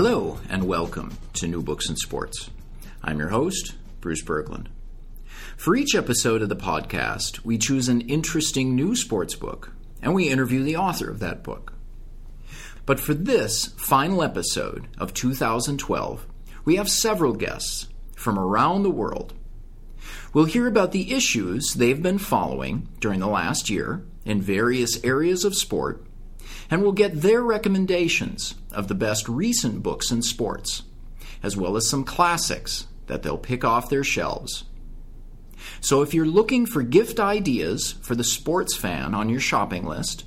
Hello, and welcome to New Books in Sports. I'm your host, Bruce Berglund. For each episode of the podcast, we choose an interesting new sports book and we interview the author of that book. But for this final episode of 2012, we have several guests from around the world. We'll hear about the issues they've been following during the last year in various areas of sport, and we'll get their recommendations of the best recent books in sports, as well as some classics that they'll pick off their shelves. So if you're looking for gift ideas for the sports fan on your shopping list,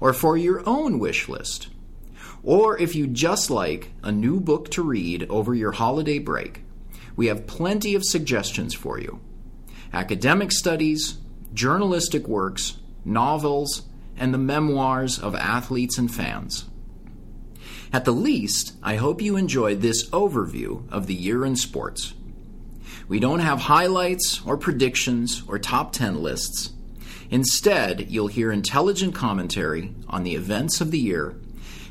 or for your own wish list, or if you just like a new book to read over your holiday break, we have plenty of suggestions for you. Academic studies, journalistic works, novels, and the memoirs of athletes and fans. At the least, I hope you enjoyed this overview of the year in sports. We don't have highlights or predictions or top 10 lists. Instead, you'll hear intelligent commentary on the events of the year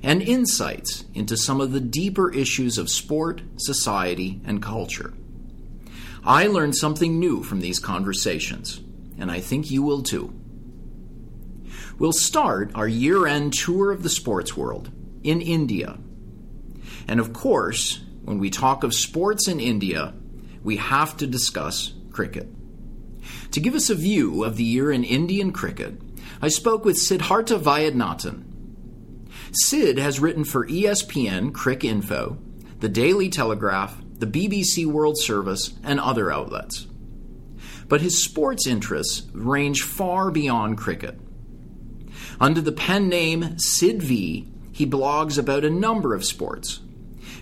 and insights into some of the deeper issues of sport, society, and culture. I learned something new from these conversations, and I think you will too. We'll start our year end tour of the sports world in India. And of course, when we talk of sports in India, we have to discuss cricket. To give us a view of the year in Indian cricket, I spoke with Siddhartha Vaidyanathan. Sid has written for ESPN Cricinfo, the Daily Telegraph, the BBC World Service, and other outlets. But his sports interests range far beyond cricket. Under the pen name Sid V, he blogs about a number of sports,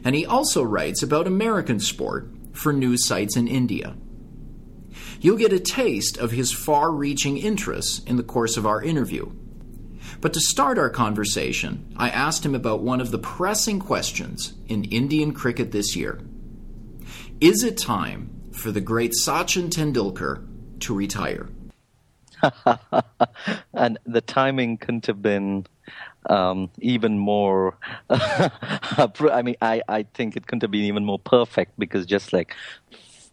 and he also writes about American sport for news sites in India. You'll get a taste of his far reaching interests in the course of our interview. But to start our conversation, I asked him about one of the pressing questions in Indian cricket this year. Is it time for the great Sachin Tendulkar to retire? and the timing couldn't have been um, even more. I mean, I, I think it couldn't have been even more perfect because just like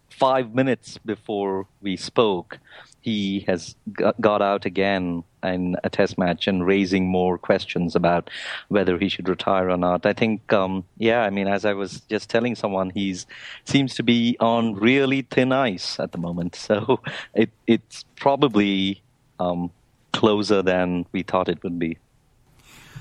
five minutes before we spoke, he has got out again in a test match and raising more questions about whether he should retire or not. I think, um, yeah, I mean, as I was just telling someone, he's seems to be on really thin ice at the moment. So it, it's probably um, closer than we thought it would be.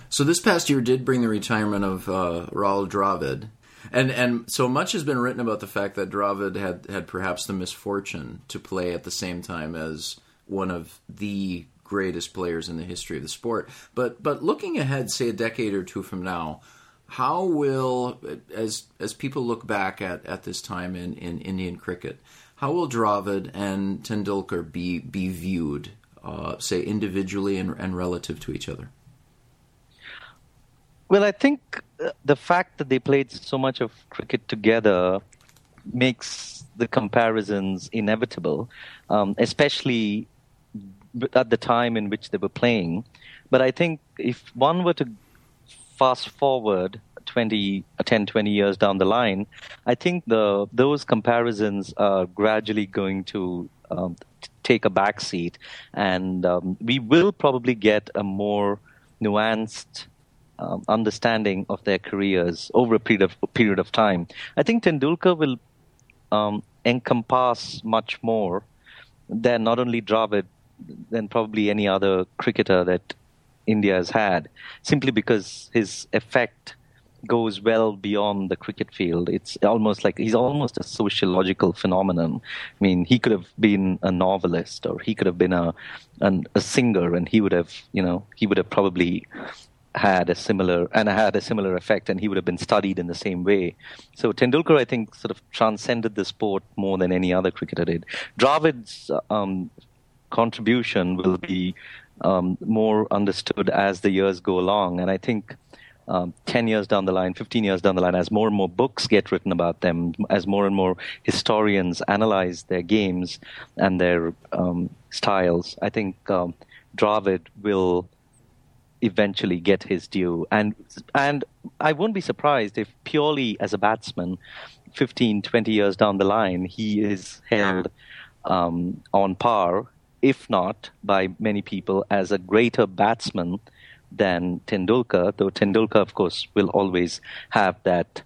So this past year did bring the retirement of uh, Rahul Dravid. And and so much has been written about the fact that Dravid had had perhaps the misfortune to play at the same time as one of the greatest players in the history of the sport. But but looking ahead, say a decade or two from now, how will as as people look back at, at this time in, in Indian cricket, how will Dravid and Tendulkar be be viewed, uh, say individually and, and relative to each other? Well, I think uh, the fact that they played so much of cricket together makes the comparisons inevitable, um, especially at the time in which they were playing. But I think if one were to fast forward 20, 10, 20 years down the line, I think the those comparisons are gradually going to um, take a backseat, and um, we will probably get a more nuanced um, understanding of their careers over a period of period of time. I think Tendulkar will um, encompass much more than not only Dravid, than probably any other cricketer that India has had, simply because his effect goes well beyond the cricket field. It's almost like he's almost a sociological phenomenon. I mean, he could have been a novelist or he could have been a an, a singer, and he would have, you know, he would have probably had a similar and had a similar effect, and he would have been studied in the same way. So Tendulkar, I think, sort of transcended the sport more than any other cricketer did. Dravid's um, contribution will be um, more understood as the years go along, and I think. Um, 10 years down the line, 15 years down the line, as more and more books get written about them, as more and more historians analyze their games and their um, styles, I think um, Dravid will eventually get his due. And and I won't be surprised if purely as a batsman, 15, 20 years down the line, he is held um, on par, if not by many people, as a greater batsman than Tendulkar. Though Tendulkar, of course, will always have that.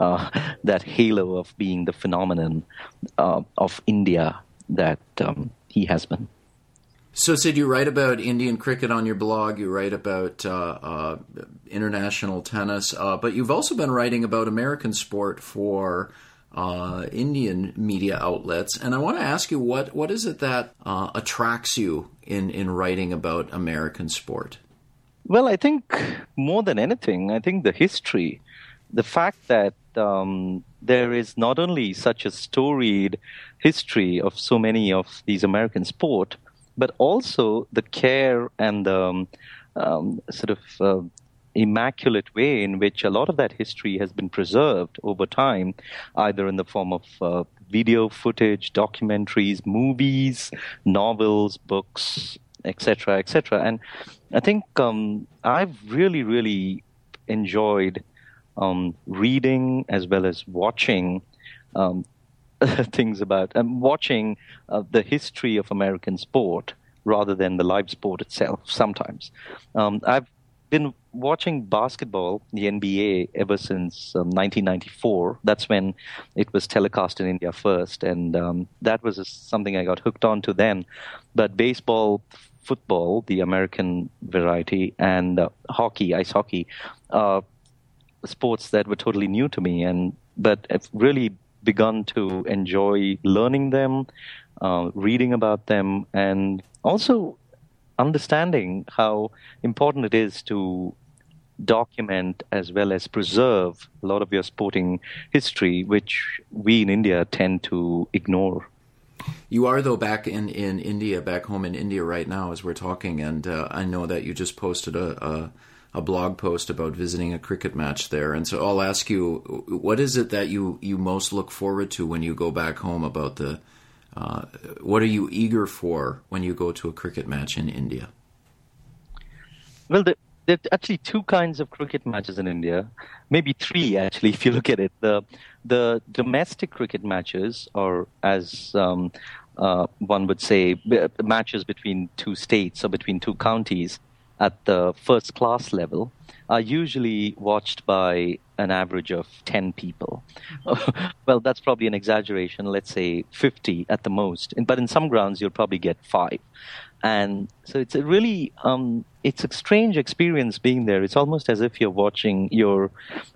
Uh, that halo of being the phenomenon uh, of India that um, he has been. So, Sid, you write about Indian cricket on your blog. You write about uh, uh, international tennis, uh, but you've also been writing about American sport for uh, Indian media outlets. And I want to ask you what what is it that uh, attracts you in in writing about American sport? Well, I think more than anything, I think the history, the fact that um, there is not only such a storied history of so many of these American sport but also the care and the um, um, sort of uh, immaculate way in which a lot of that history has been preserved over time, either in the form of uh, video footage, documentaries, movies, novels, books, etc., etc. And I think um, I've really, really enjoyed um, reading as well as watching um, things about and watching uh, the history of American sport rather than the live sport itself. Sometimes um, I've been watching basketball, the NBA, ever since um, 1994. That's when it was telecast in India first, and um, that was something I got hooked on to then. But baseball, football, the American variety, and uh, hockey, ice hockey, uh, sports that were totally new to me, and but I've really begun to enjoy learning them, uh, reading about them, and also understanding how important it is to document as well as preserve a lot of your sporting history, which we in India tend to ignore. You are though back in, in India, back home in India right now as we're talking, and uh, I know that you just posted a, a a blog post about visiting a cricket match there, and so I'll ask you, what is it that you you most look forward to when you go back home? About the uh, what are you eager for when you go to a cricket match in India? Well, the, there are actually two kinds of cricket matches in India, maybe three actually, if you look at it. The the domestic cricket matches, or as um, uh, one would say, matches between two states or between two counties at the first class level are usually watched by an average of 10 people. well, that's probably an exaggeration, let's say 50 at the most. But in some grounds, you'll probably get five. And so it's a really, um, it's a strange experience being there. It's almost as if you're watching, you're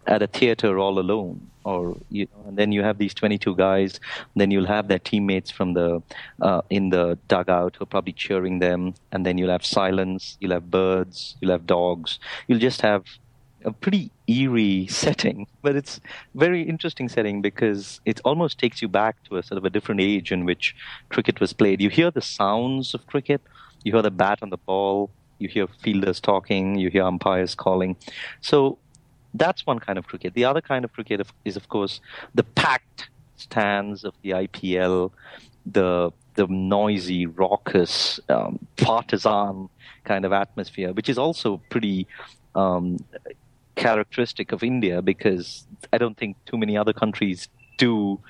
at a theater all alone or you know, and then you have these 22 guys. Then you'll have their teammates from the uh, in the dugout who are probably cheering them, and then you'll have silence. You'll have birds. You'll have dogs. You'll just have a pretty eerie setting, but it's very interesting setting because it almost takes you back to a sort of a different age in which cricket was played. You hear the sounds of cricket. You hear the bat on the ball. You hear fielders talking. You hear umpires calling. So that's one kind of cricket. The other kind of cricket is, of course, the packed stands of the IPL, the the noisy, raucous, um, partisan kind of atmosphere, which is also pretty um, characteristic of India because I don't think too many other countries do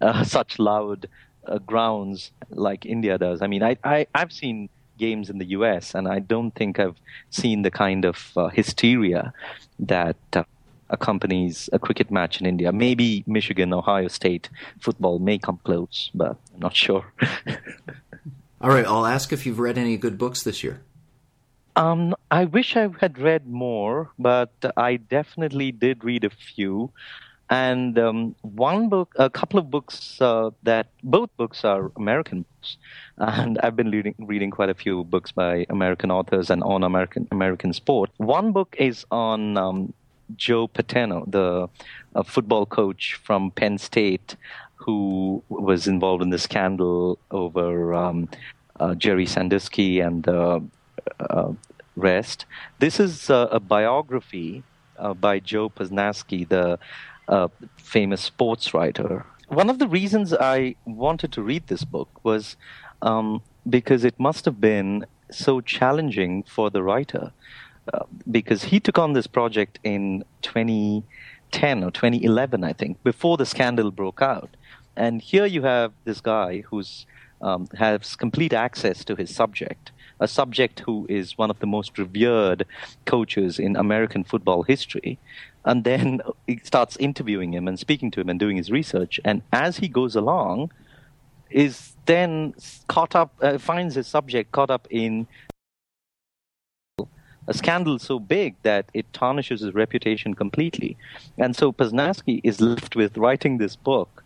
uh, such loud uh, grounds like India does. I mean, I, I I've seen games in the US, and I don't think I've seen the kind of uh, hysteria that uh, accompanies a cricket match in India. Maybe Michigan, Ohio State football may come close, but I'm not sure. All right, I'll ask if you've read any good books this year. Um, I wish I had read more, but I definitely did read a few. And um, one book, a couple of books uh, that both books are American books, and I've been reading, reading quite a few books by American authors and on American American sport. One book is on um, Joe Paterno, the football coach from Penn State, who was involved in the scandal over um, uh, Jerry Sandusky and the uh, rest. This is uh, a biography uh, by Joe Posnanski, the uh, famous sports writer. One of the reasons I wanted to read this book was um, because it must have been so challenging for the writer. Uh, because he took on this project in 2010 or 2011, I think, before the scandal broke out. And here you have this guy who's um, has complete access to his subject, a subject who is one of the most revered coaches in American football history. And then he starts interviewing him and speaking to him and doing his research. And as he goes along, is then caught up, uh, finds his subject caught up in a scandal so big that it tarnishes his reputation completely. And so Posnanski is left with writing this book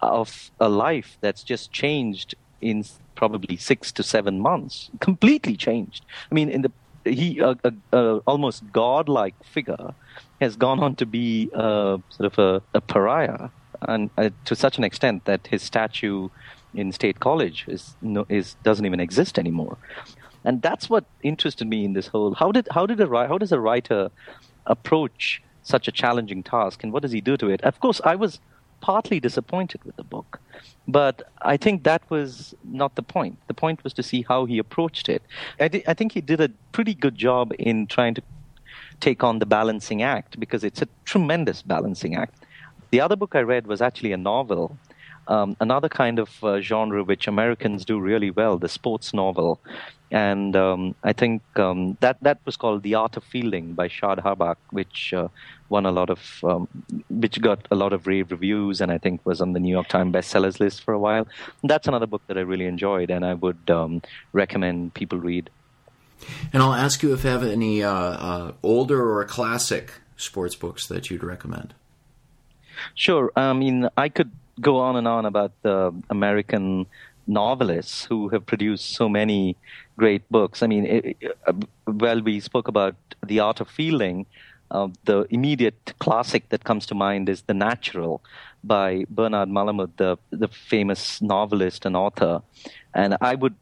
of a life that's just changed in probably six to seven months, completely changed. I mean, in the he a, a, a almost godlike figure has gone on to be sort of a, a pariah, and uh, to such an extent that his statue in State College is no, is doesn't even exist anymore. And that's what interested me in this whole. How did how did a how does a writer approach such a challenging task, and what does he do to it? Of course, I was partly disappointed with the book. But I think that was not the point. The point was to see how he approached it. I, I think he did a pretty good job in trying to take on the balancing act because it's a tremendous balancing act. The other book I read was actually a novel, um, another kind of uh, genre which Americans do really well, the sports novel and um, I think um, that that was called "The Art of Fielding" by Chad Harbach, which uh, won a lot of, um, which got a lot of rave reviews, and I think was on the New York Times bestsellers list for a while. That's another book that I really enjoyed, and I would um, recommend people read. And I'll ask you if you have any uh, uh, older or classic sports books that you'd recommend. Sure. I mean, I could go on and on about the American novelists who have produced so many great books. I mean, it, well, we spoke about The Art of Fielding. Uh, the immediate classic that comes to mind is The Natural by Bernard Malamud, the, the famous novelist and author. And I would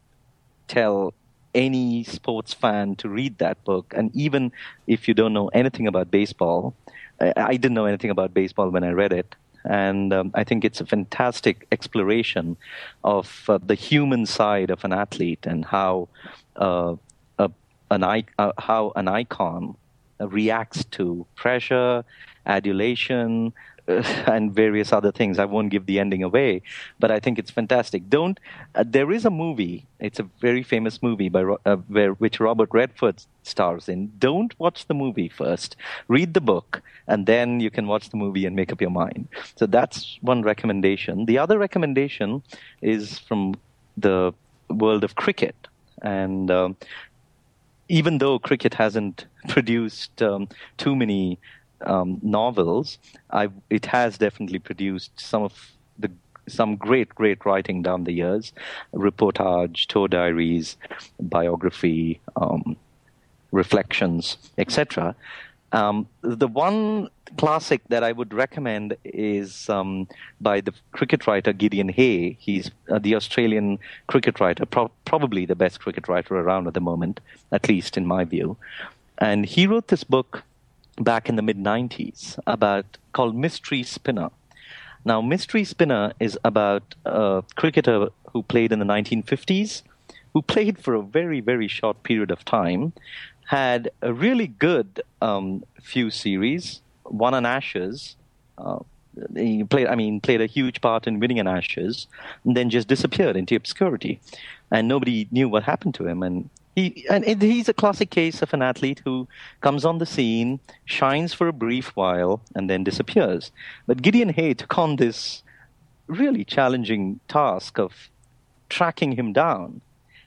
tell any sports fan to read that book. And even if you don't know anything about baseball, I, I didn't know anything about baseball when I read it. And um, I think it's a fantastic exploration of uh, the human side of an athlete and how uh, a, an uh, how an icon reacts to pressure, adulation, and various other things. I won't give the ending away, but I think it's fantastic. Don't. Uh, there is a movie. It's a very famous movie by uh, where which Robert Redford stars in. Don't watch the movie first. Read the book, and then you can watch the movie and make up your mind. So that's one recommendation. The other recommendation is from the world of cricket, and. Um, even though cricket hasn't produced um, too many um, novels, I, it has definitely produced some of the some great, great writing down the years, reportage, tour diaries, biography, um, reflections, etc. Um, the one classic that I would recommend is um, by the cricket writer Gideon Haigh. He's uh, the Australian cricket writer, pro- probably the best cricket writer around at the moment, at least in my view. And he wrote this book back in the mid 90s about called Mystery Spinner. Now, Mystery Spinner is about a cricketer who played in the 1950s, who played for a very, very short period of time, had a really good um, few series, won an Ashes. Uh, he played, I mean, played a huge part in winning an Ashes, and then just disappeared into obscurity, and nobody knew what happened to him. And he, and he's a classic case of an athlete who comes on the scene, shines for a brief while, and then disappears. But Gideon Haigh took on this really challenging task of tracking him down.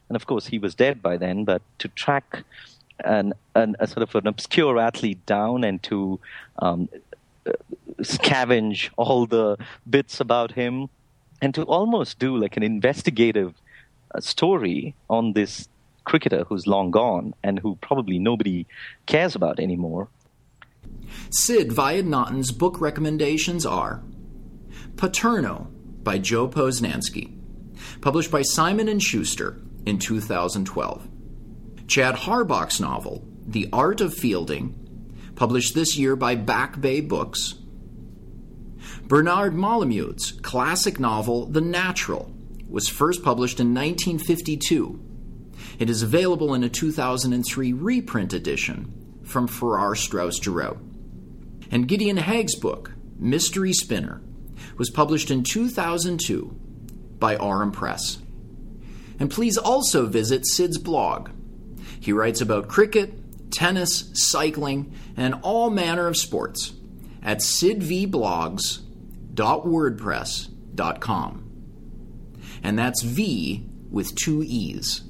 And of course, he was dead by then, but to track an, an a sort of an obscure athlete down and to um, scavenge all the bits about him and to almost do like an investigative uh, story on this cricketer who's long gone and who probably nobody cares about anymore. Sid Vaidyanathan's book recommendations are Paterno by Joe Posnanski, published by Simon & Schuster in 2012. Chad Harbach's novel, The Art of Fielding, published this year by Back Bay Books. Bernard Malamud's classic novel, The Natural, was first published in 1952. It is available in a 2003 reprint edition from Farrar Straus Giroux. And Gideon Haigh's book, Mystery Spinner, was published in 2002 by Aurum Press. And please also visit Sid's blog. He writes about cricket, tennis, cycling, and all manner of sports at sidvblogs.wordpress.com. And that's V with two E's.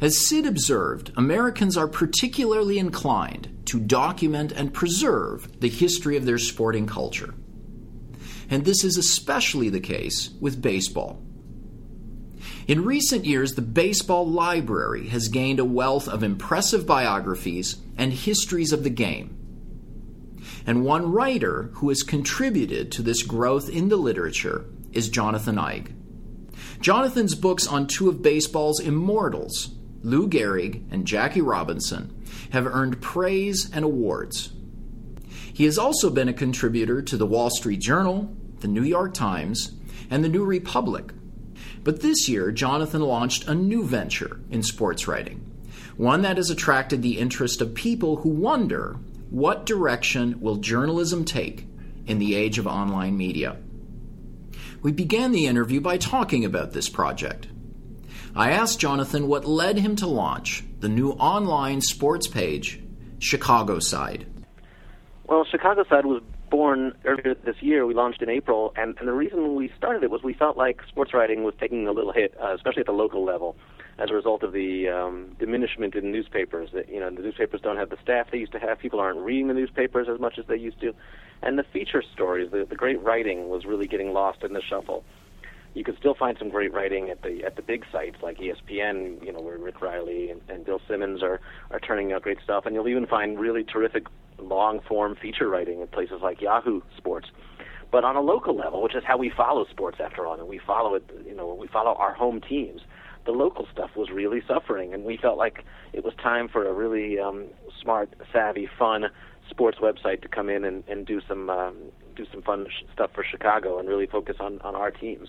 As Sid observed, Americans are particularly inclined to document and preserve the history of their sporting culture. And this is especially the case with baseball. In recent years, the baseball library has gained a wealth of impressive biographies and histories of the game. And one writer who has contributed to this growth in the literature is Jonathan Eig. Jonathan's books on two of baseball's immortals, Lou Gehrig and Jackie Robinson, have earned praise and awards. He has also been a contributor to the Wall Street Journal, the New York Times, and the New Republic. But this year, Jonathan launched a new venture in sports writing, one that has attracted the interest of people who wonder what direction will journalism take in the age of online media. We began the interview by talking about this project. I asked Jonathan what led him to launch the new online sports page, Chicago Side. Well, Chicago Side was born earlier this year. We launched in April, and, and the reason we started it was we felt like sports writing was taking a little hit, uh, especially at the local level, as a result of the um, diminishment in newspapers. That you know, the newspapers don't have the staff they used to have. People aren't reading the newspapers as much as they used to, and the feature stories, the, the great writing, was really getting lost in the shuffle you can still find some great writing at the at the big sites like ESPN, you know, where Rick Reilly and, and Bill Simmons are are turning out great stuff, and you'll even find really terrific long form feature writing at places like Yahoo Sports. But on a local level, which is how we follow sports after all, and we follow it, you know, we follow our home teams. The local stuff was really suffering, and we felt like it was time for a really um, smart, savvy, fun sports website to come in and, and do some um, do some fun sh- stuff for Chicago and really focus on, on our teams.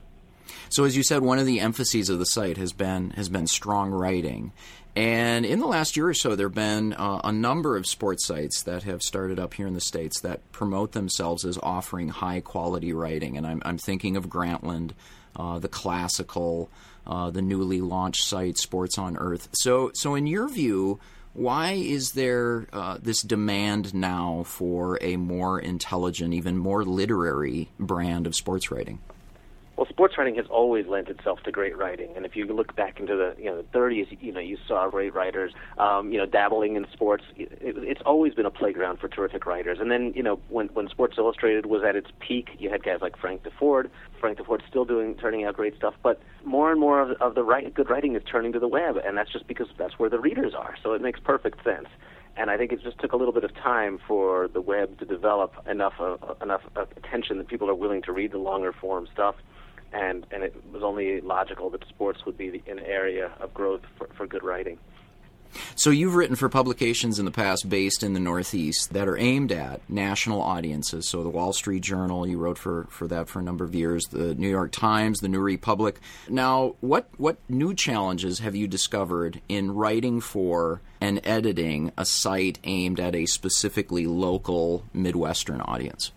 So, as you said, one of the emphases of the site has been has been strong writing. And in the last year or so, there have been uh, a number of sports sites that have started up here in the States that promote themselves as offering high quality writing. And I'm, I'm thinking of Grantland, uh, the classical, uh, the newly launched site, Sports on Earth. So, so in your view, why is there uh, this demand now for a more intelligent, even more literary brand of sports writing? Well, sports writing has always lent itself to great writing, and if you look back into the you know the 30s, you know you saw great writers, um, you know dabbling in sports. It, it's always been a playground for terrific writers. And then you know when when Sports Illustrated was at its peak, you had guys like Frank Deford. Frank Deford's still doing turning out great stuff, but more and more of, of the right, good writing is turning to the web, and that's just because that's where the readers are. So it makes perfect sense and I think it just took a little bit of time for the web to develop enough uh, enough attention that people are willing to read the longer form stuff and and it was only logical that sports would be an area of growth for, for good writing. So you've written for publications in the past based in the Northeast that are aimed at national audiences. So the Wall Street Journal, you wrote for, for that for a number of years. The New York Times, the New Republic. Now, what what new challenges have you discovered in writing for and editing a site aimed at a specifically local Midwestern audience?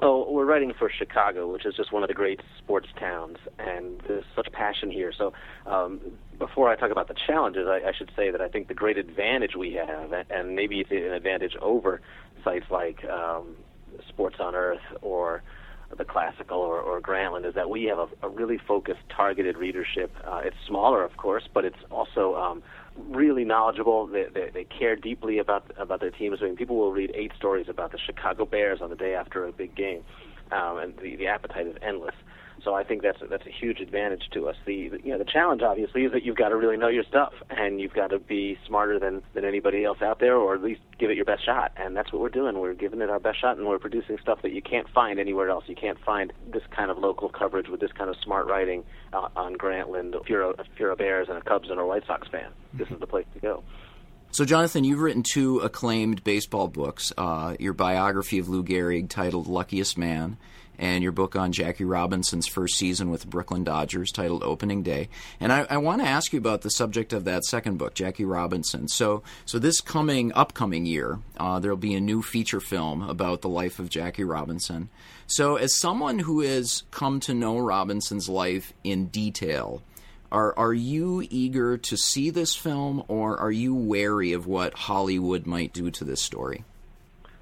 Well, we're writing for Chicago, which is just one of the great sports towns, and there's such passion here. So, um, before I talk about the challenges, I, I should say that I think the great advantage we have, and maybe it's an advantage over sites like um, Sports on Earth or the classical or, or Grantland is that we have a, a really focused, targeted readership. Uh, it's smaller, of course, but it's also um, really knowledgeable. They, they, they care deeply about about their teams. I mean, people will read eight stories about the Chicago Bears on the day after a big game, um, and the, the appetite is endless. So I think that's a, that's a huge advantage to us. The, you know the challenge obviously is that you've got to really know your stuff and you've got to be smarter than than anybody else out there, or at least give it your best shot. And that's what we're doing. We're giving it our best shot, and we're producing stuff that you can't find anywhere else. You can't find this kind of local coverage with this kind of smart writing uh, on Grantland. If you're, a, if you're a Bears and a Cubs and a White Sox fan, this is the place to go. So, Jonathan, you've written two acclaimed baseball books. Uh, your biography of Lou Gehrig, titled "Luckiest Man," and your book on Jackie Robinson's first season with the Brooklyn Dodgers titled Opening Day. And I, I want to ask you about the subject of that second book, Jackie Robinson. So, so this coming upcoming year, uh, there'll be a new feature film about the life of Jackie Robinson. So, as someone who has come to know Robinson's life in detail, are are you eager to see this film, or are you wary of what Hollywood might do to this story?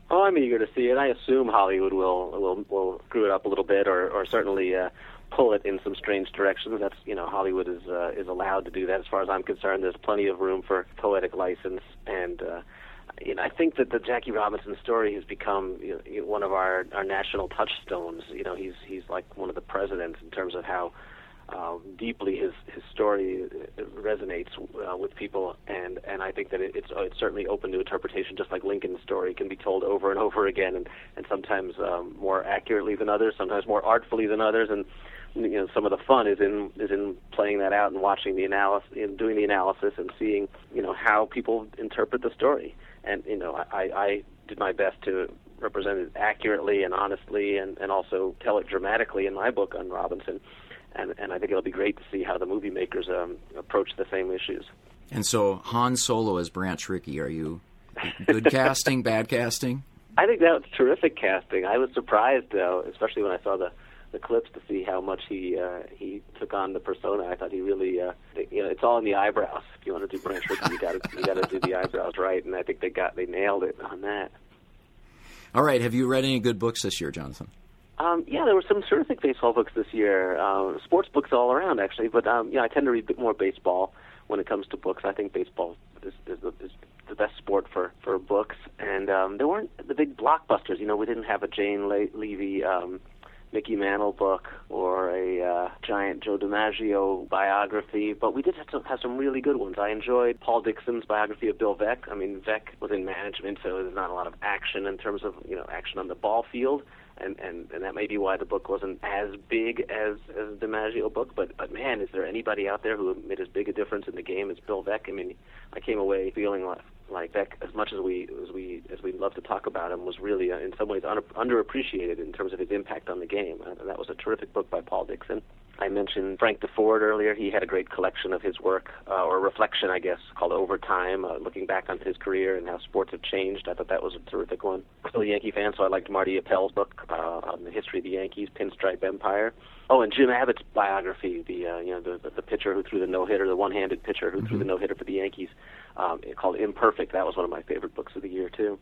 Oh, I'm eager to see it. I assume Hollywood will will will screw it up a little bit, or or certainly uh, pull it in some strange directions. That's you know Hollywood is uh, is allowed to do that. As far as I'm concerned, there's plenty of room for poetic license, and uh, you know I think that the Jackie Robinson story has become you know, one of our our national touchstones. You know he's he's like one of the presidents in terms of how um, deeply his his story resonates uh, with people, and and I think that it, it's it's certainly open to interpretation, just like Lincoln's story can be told over and over again, and and sometimes um, more accurately than others, sometimes more artfully than others, and you know some of the fun is in is in playing that out and watching the analysis, in doing the analysis, and seeing you know how people interpret the story, and you know I I did my best to represent it accurately and honestly, and and also tell it dramatically in my book on Robinson and and I think it'll be great to see how the movie makers um, approach the same issues. And so Han Solo as Branch Rickey, are you good casting, bad casting? I think that was terrific casting. I was surprised though, especially when I saw the the clips to see how much he uh, he took on the persona. I thought he really, uh, you know, it's all in the eyebrows. If you want to do Branch Rickey, you got to you got to do the eyebrows right, and I think they got they nailed it on that. All right, have you read any good books this year, Jonathan? Um, yeah, there were some terrific baseball books this year. Uh, sports books all around, actually. But um, yeah, I tend to read a bit more baseball when it comes to books. I think baseball is, is, the, is the best sport for for books. And um, there weren't the big blockbusters. You know, we didn't have a Jane Le- Leavy, um, Mickey Mantle book or a uh, giant Joe DiMaggio biography, but we did have some, have some really good ones. I enjoyed Paul Dickson's biography of Bill Veeck. I mean, Veeck was in management, so there's not a lot of action in terms of you know action on the ball field and and and that may be why the book wasn't as big as as the DiMaggio book. But but man, is there anybody out there who made as big a difference in the game as Bill Veeck? I mean, I came away feeling like like Veeck, as much as we as we as we love to talk about him, was really uh, in some ways un- underappreciated in terms of his impact on the game. Uh, and that was a terrific book by Paul Dickson. I mentioned Frank Deford earlier. He had a great collection of his work, uh, or reflection, I guess, called Overtime, uh, looking back on his career and how sports have changed. I thought that was a terrific one. I'm still a Yankee fan, so I liked Marty Appel's book uh, on the history of the Yankees, Pinstripe Empire. Oh, and Jim Abbott's biography, the uh, you know the, the the pitcher who threw the no hitter, the one-handed pitcher who mm-hmm. threw the no hitter for the Yankees, um, called Imperfect. That was one of my favorite books of the year too.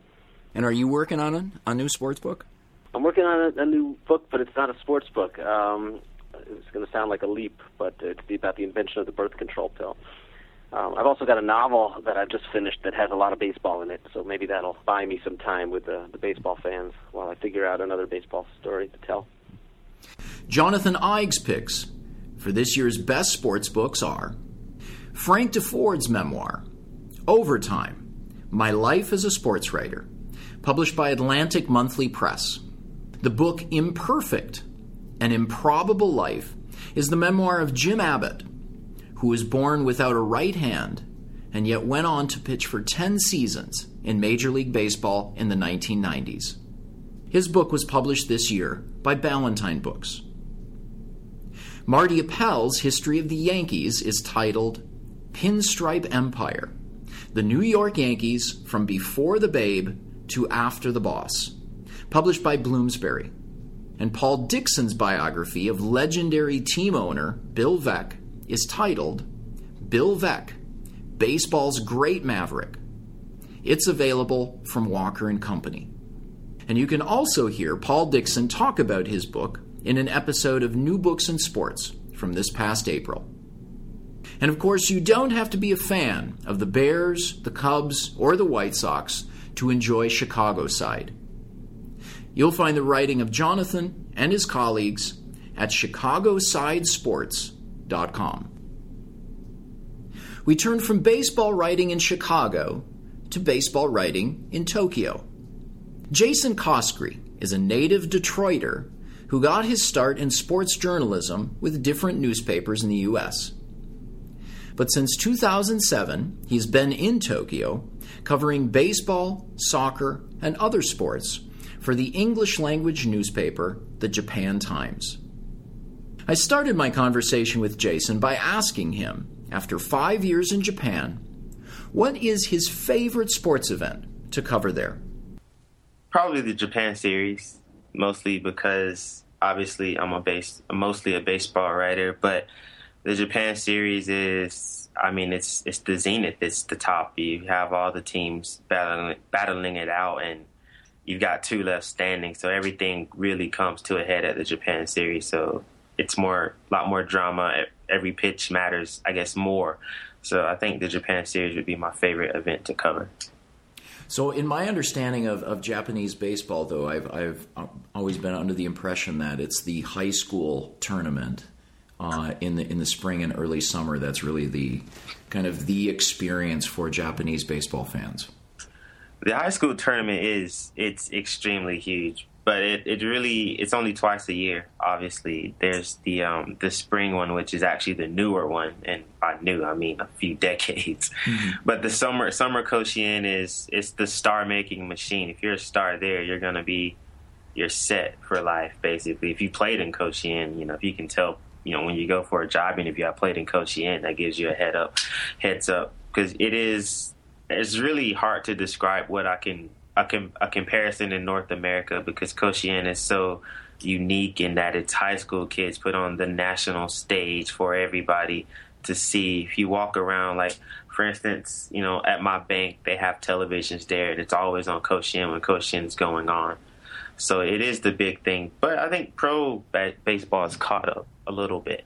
And are you working on a, a new sports book? I'm working on a, a new book, but it's not a sports book. Um, it's going to sound like a leap, but it's about the invention of the birth control pill. Um, I've also got a novel that I've just finished that has a lot of baseball in it, so maybe that'll buy me some time with the, the baseball fans while I figure out another baseball story to tell. Jonathan Eig's picks for this year's best sports books are Frank Deford's memoir, Overtime My Life as a Sports Writer, published by Atlantic Monthly Press. The book Imperfect An Improbable Life is the memoir of Jim Abbott, who was born without a right hand and yet went on to pitch for 10 seasons in Major League Baseball in the 1990s. His book was published this year by Ballantine Books. Marty Appel's History of the Yankees is titled Pinstripe Empire The New York Yankees from Before the Babe to After the Boss, published by Bloomsbury and Paul Dickson's biography of legendary team owner Bill Veeck is titled Bill Veeck, Baseball's Great Maverick. It's available from Walker and Company. And you can also hear Paul Dickson talk about his book in an episode of New Books in Sports from this past April. And of course, you don't have to be a fan of the Bears, the Cubs, or the White Sox to enjoy Chicago Side. You'll find the writing of Jonathan and his colleagues at chicagosidesports.com. We turn from baseball writing in Chicago to baseball writing in Tokyo. Jason Coskrey is a native Detroiter who got his start in sports journalism with different newspapers in the U.S. But since 2007, he's been in Tokyo covering baseball, soccer, and other sports for the English language newspaper, the Japan Times. I started my conversation with Jason by asking him, after five years in Japan, what is his favorite sports event to cover there? Probably the Japan series, mostly because obviously I'm a base, mostly a baseball writer, but the Japan series is, I mean, it's it's the zenith, it's the top. You have all the teams battling battling it out, and you've got two left standing, so everything really comes to a head at the Japan series. So it's more, a lot more drama. Every pitch matters, I guess, more. So I think the Japan series would be my favorite event to cover. So, in my understanding of, of Japanese baseball, though, I've, I've always been under the impression that it's the high school tournament uh, in the in the spring and early summer that's really the kind of the experience for Japanese baseball fans. The high school tournament is it's extremely huge, but it, it really it's only twice a year. Obviously, there's the um, the spring one, which is actually the newer one, and by new I mean a few decades. Mm-hmm. But the summer summer Koshien is it's the star making machine. If you're a star there, you're gonna be you're set for life basically. If you played in Koshien, you know if you can tell you know when you go for a job interview, I played in Koshien, that gives you a head up heads up because it is it's really hard to describe what I can a, com- a comparison in North America because Koshien is so unique in that it's high school kids put on the national stage for everybody to see. If you walk around, like for instance, you know, at my bank, they have televisions there, and it's always on Koshien when Koshien is going on. So it is the big thing. But I think pro baseball has caught up a little bit.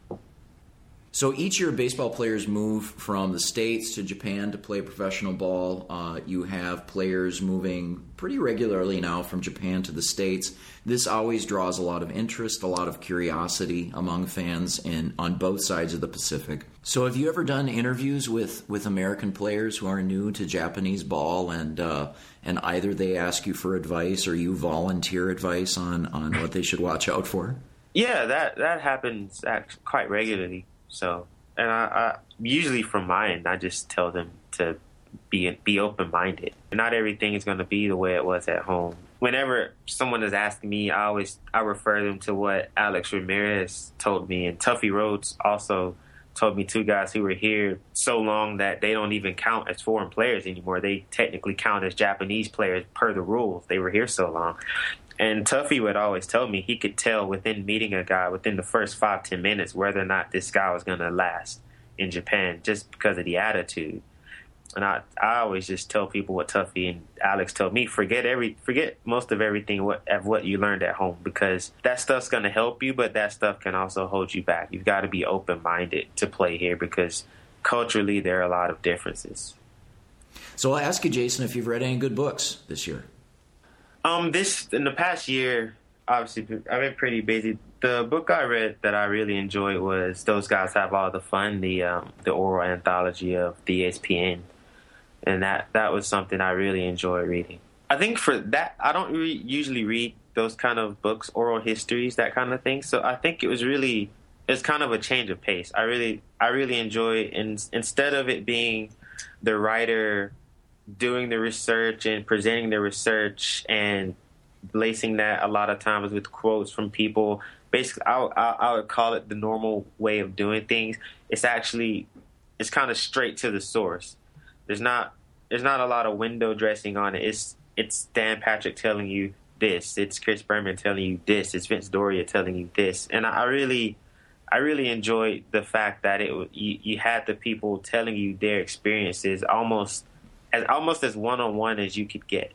So each year, baseball players move from the states to Japan to play professional ball. Uh, you have players moving pretty regularly now from Japan to the states. This always draws a lot of interest, a lot of curiosity among fans in on both sides of the Pacific. So, have you ever done interviews with, with American players who are new to Japanese ball, and uh, and either they ask you for advice or you volunteer advice on on what they should watch out for? Yeah, that that happens quite regularly. So, and I, I usually from my end, I just tell them to be be open minded. Not everything is going to be the way it was at home. Whenever someone is asking me, I always I refer them to what Alex Ramirez told me, and Tuffy Rhodes also told me two guys who were here so long that they don't even count as foreign players anymore. They technically count as Japanese players per the rules. They were here so long. And Tuffy would always tell me he could tell within meeting a guy within the first five ten minutes whether or not this guy was going to last in Japan just because of the attitude. And I, I always just tell people what Tuffy and Alex told me: forget every, forget most of everything what of what you learned at home because that stuff's going to help you, but that stuff can also hold you back. You've got to be open minded to play here because culturally there are a lot of differences. So I'll ask you, Jason, if you've read any good books this year. Um, this in the past year, obviously I've been pretty busy. The book I read that I really enjoyed was "Those Guys Have All the Fun," the um, the oral anthology of the ESPN, and that that was something I really enjoyed reading. I think for that, I don't re- usually read those kind of books, oral histories, that kind of thing. So I think it was really it's kind of a change of pace. I really I really enjoy and instead of it being the writer doing the research and presenting the research and lacing that a lot of times with quotes from people. Basically, I, I, I would call it the normal way of doing things. It's actually it's kind of straight to the source. There's not there's not a lot of window dressing on it. It's it's Dan Patrick telling you this. It's Chris Berman telling you this. It's Vince Doria telling you this. And I really I really enjoyed the fact that it you, you had the people telling you their experiences almost as almost as one on one as you could get.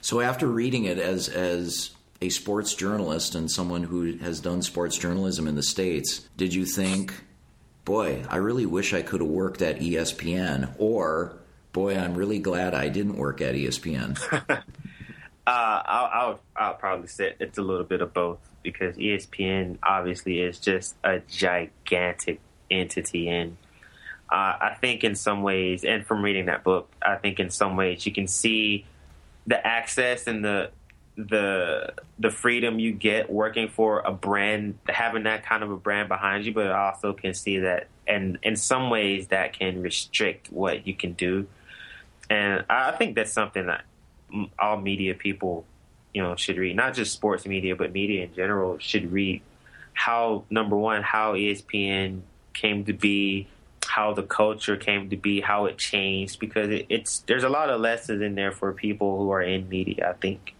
So after reading it as as a sports journalist and someone who has done sports journalism in the states, did you think, boy, I really wish I could have worked at ESPN, or boy, I'm really glad I didn't work at ESPN? uh, I'll, I'll, I'll probably say it's a little bit of both because ESPN obviously is just a gigantic entity, and uh, I think in some ways, and from reading that book, I think in some ways you can see the access and the the the freedom you get working for a brand, having that kind of a brand behind you, but I also can see that, and in some ways that can restrict what you can do. And I think that's something that all media people, you know, should read. Not just sports media, but media in general should read. How number one, how ESPN came to be, how the culture came to be, how it changed, because it, it's there's a lot of lessons in there for people who are in media. I think.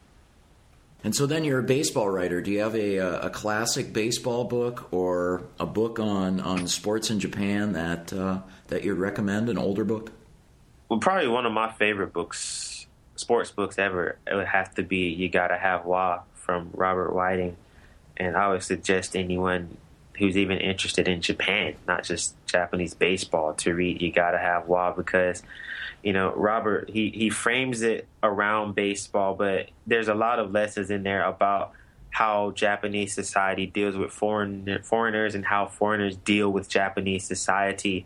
And so then you're a baseball writer. Do you have a, a classic baseball book or a book on, on sports in Japan that uh, that you'd recommend, an older book? Well, probably one of my favorite books, sports books ever, it would have to be You Gotta Have Wa from Robert Whiting. And I would suggest anyone who's even interested in Japan, not just Japanese baseball, to read You Gotta Have Wa because you know, Robert he he frames it around baseball, but there's a lot of lessons in there about how Japanese society deals with foreign foreigners and how foreigners deal with Japanese society.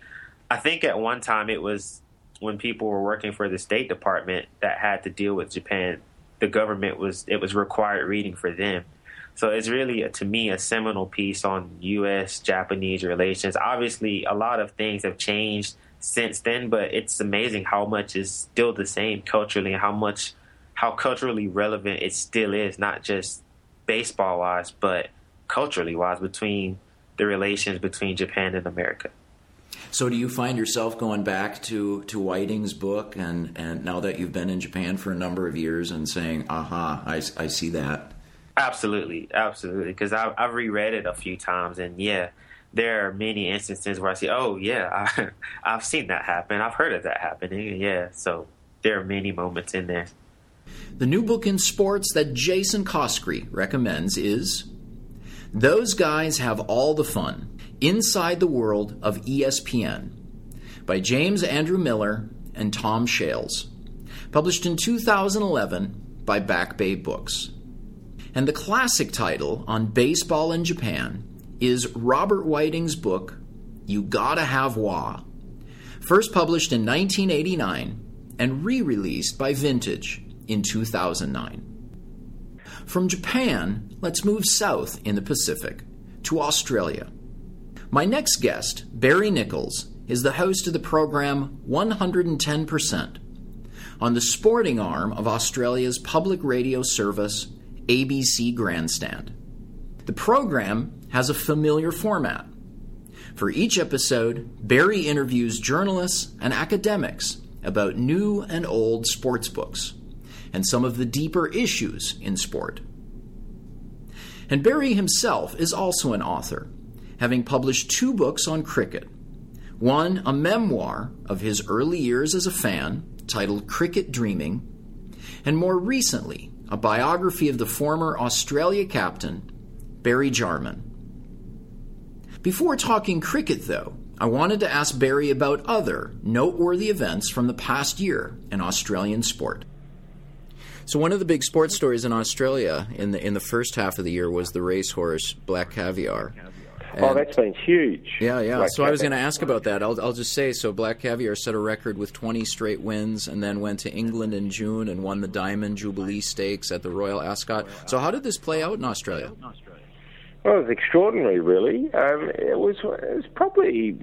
I think at one time it was when people were working for the State Department that had to deal with Japan. The government was it was required reading for them. So it's really, to me, a seminal piece on U.S. Japanese relations. Obviously, a lot of things have changed since then, but it's amazing how much is still the same culturally and how much how culturally relevant it still is, not just baseball wise, but culturally wise between the relations between Japan and America. So, do you find yourself going back to, to Whiting's book, and, and now that you've been in Japan for a number of years, and saying, "Aha, I, I see that." Absolutely, absolutely, because I've, I've reread it a few times, and yeah, there are many instances where I see, oh yeah, I, I've seen that happen. I've heard of that happening. Yeah, so there are many moments in there. The new book in sports that Jason Coskrey recommends is Those Guys Have All the Fun Inside the World of ESPN by James Andrew Miller and Tom Shales. Published in 2011 by Back Bay Books. And the classic title on baseball in Japan is Robert Whiting's book, You Gotta Have Wa, first published in 1989 and re released by Vintage in 2009. From Japan, let's move south in the Pacific to Australia. My next guest, Barry Nichols, is the host of the program 110% on the sporting arm of Australia's public radio service, ABC Grandstand. The program has a familiar format. For each episode, Barry interviews journalists and academics about new and old sports books and some of the deeper issues in sport. And Barry himself is also an author, having published two books on cricket. One, a memoir of his early years as a fan, titled Cricket Dreaming, and more recently, a biography of the former Australia captain, Barry Jarman. Before talking cricket, though, I wanted to ask Barry about other noteworthy events from the past year in Australian sport. So one of the big sports stories in Australia in the in the first half of the year was the racehorse Black Caviar. Oh, that's been huge. Yeah, yeah. Black so Caviar. I was going to ask about that. I'll, I'll just say so. Black Caviar set a record with 20 straight wins, and then went to England in June and won the Diamond Jubilee Stakes at the Royal Ascot. So how did this play out in Australia? Well, it was extraordinary, really. Um, it was it was probably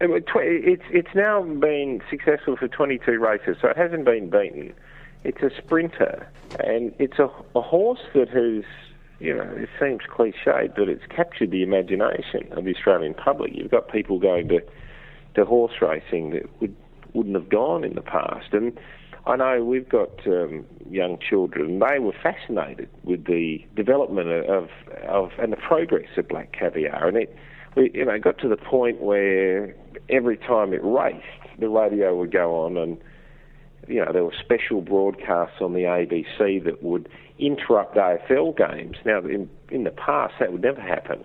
it was tw- it's it's now been successful for 22 races, so it hasn't been beaten. It's a sprinter, and it's a, a horse that has, you know, it seems cliched, but it's captured the imagination of the Australian public. You've got people going to to horse racing that would wouldn't have gone in the past, and I know we've got um, young children. They were fascinated with the development of, of and the progress of black caviar, and it, we, you know, got to the point where every time it raced, the radio would go on and you know, there were special broadcasts on the ABC that would interrupt AFL games. Now, in, in the past, that would never happen.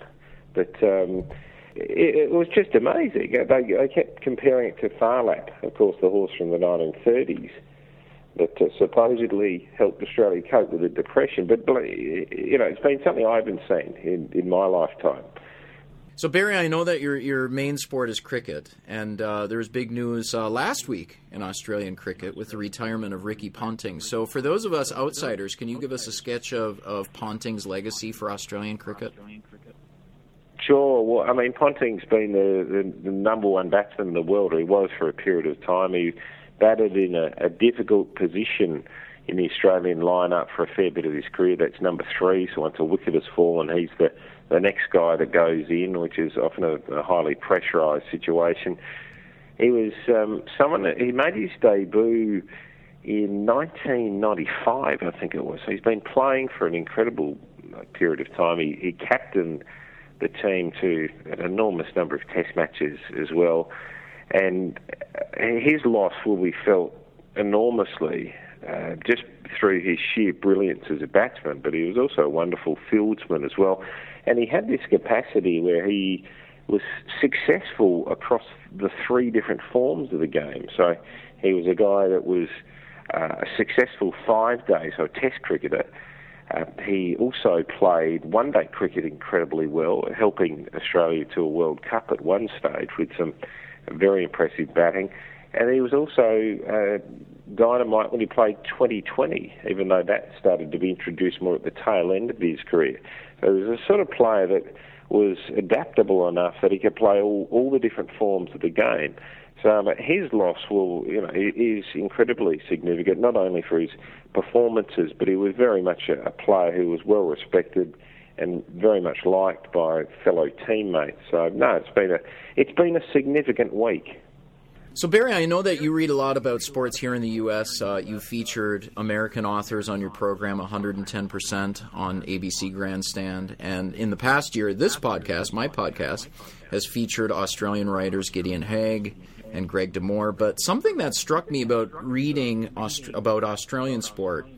But um, it, it, was just amazing. They, they kept comparing it to Phar Lap, of course, the horse from the 1930s that uh, supposedly helped Australia cope with the depression. But, you know, it's been something I haven't seen in, in my lifetime. So Barry, I know that your your main sport is cricket, and uh, there was big news uh, last week in Australian cricket with the retirement of Ricky Ponting. So for those of us outsiders, can you give us a sketch of, of Ponting's legacy for Australian cricket? Sure. Well, I mean, Ponting's been the, the, the number one batsman in the world. He was for a period of time. He batted in a, a difficult position in the Australian lineup for a fair bit of his career. That's number three. So once a wicket has fallen, he's the the next guy that goes in, which is often a, a highly pressurised situation. He was um, someone that he made his debut in 1995, I think it was. So he's been playing for an incredible uh, period of time. He, he captained the team to an enormous number of Test matches as well, and uh, his loss will be felt enormously uh, just through his sheer brilliance as a batsman, but he was also a wonderful fieldsman as well. And he had this capacity where he was successful across the three different forms of the game. So he was a guy that was uh, a successful five day, so a test cricketer. Uh, he also played one day cricket incredibly well, helping Australia to a World Cup at one stage with some very impressive batting. And he was also uh, dynamite when he played 2020, even though that started to be introduced more at the tail end of his career. He was a sort of player that was adaptable enough that he could play all, all the different forms of the game. So um, his loss will, you know, is incredibly significant, not only for his performances, but he was very much a, a player who was well respected and very much liked by fellow teammates. So no, it's been a it's been a significant week. So, Barry, I know that you read a lot about sports here in the U.S. Uh, you featured American authors on your program, 110% on ABC Grandstand. And in the past year, this podcast, my podcast, has featured Australian writers Gideon Haigh and Greg de Moore. But something that struck me about reading Aust- about Australian sport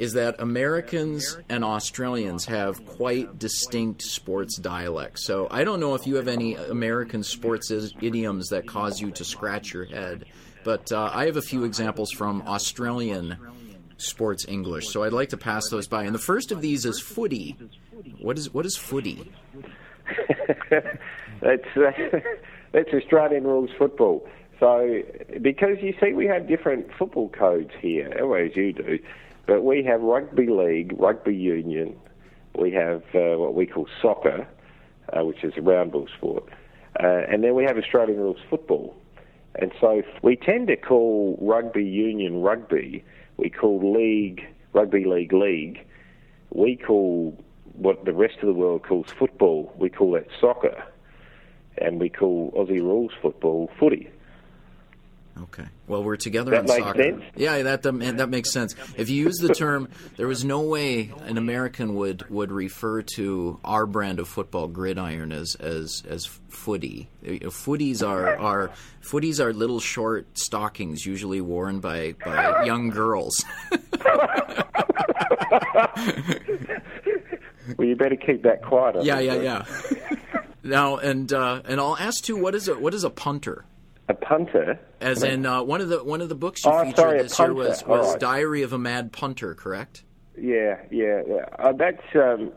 is that Americans and Australians have quite distinct sports dialects. So I don't know if you have any American sports idioms that cause you to scratch your head, but uh, I have a few examples from Australian sports English. So I'd like to pass those by. And the first of these is footy. What is what is footy? that's uh, that's Australian rules football. So because you see, we have different football codes here, as you do. But we have rugby league, rugby union. We have uh, what we call soccer, uh, which is a round ball sport, uh, and then we have Australian rules football. And so we tend to call rugby union rugby. We call league rugby league league. We call what the rest of the world calls football. We call that soccer, and we call Aussie rules football footy. Okay. Well, we're together that on soccer. Sense? Yeah, that that makes sense. If you use the term, there was no way an American would, would refer to our brand of football, gridiron, as as as footy. Footies are are footies are little short stockings, usually worn by by young girls. well, you better keep that quiet. Yeah, yeah, yeah. now, and uh, and I'll ask too, what is a what is a punter? A punter, as in uh, one of the one of the books you oh, featured sorry, this year was was right. Diary of a Mad Punter, correct? Yeah, yeah. yeah. Uh, that's um,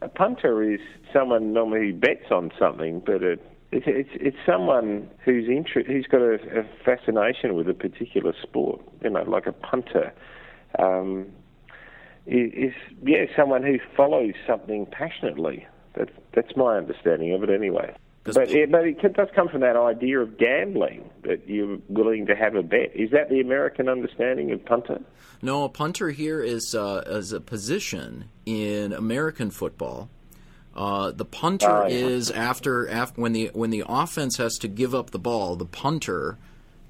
a punter is someone normally who bets on something, but it, it's it's it's someone who's inter- who's got a, a fascination with a particular sport. You know, like a punter. Um, is yeah someone who follows something passionately. That's that's my understanding of it anyway. But, yeah, but it does come from that idea of gambling that you're willing to have a bet. Is that the American understanding of punter? No, a punter here is uh, is a position in American football. Uh, the punter Oh, yeah. is after, after when the when the offense has to give up the ball, the punter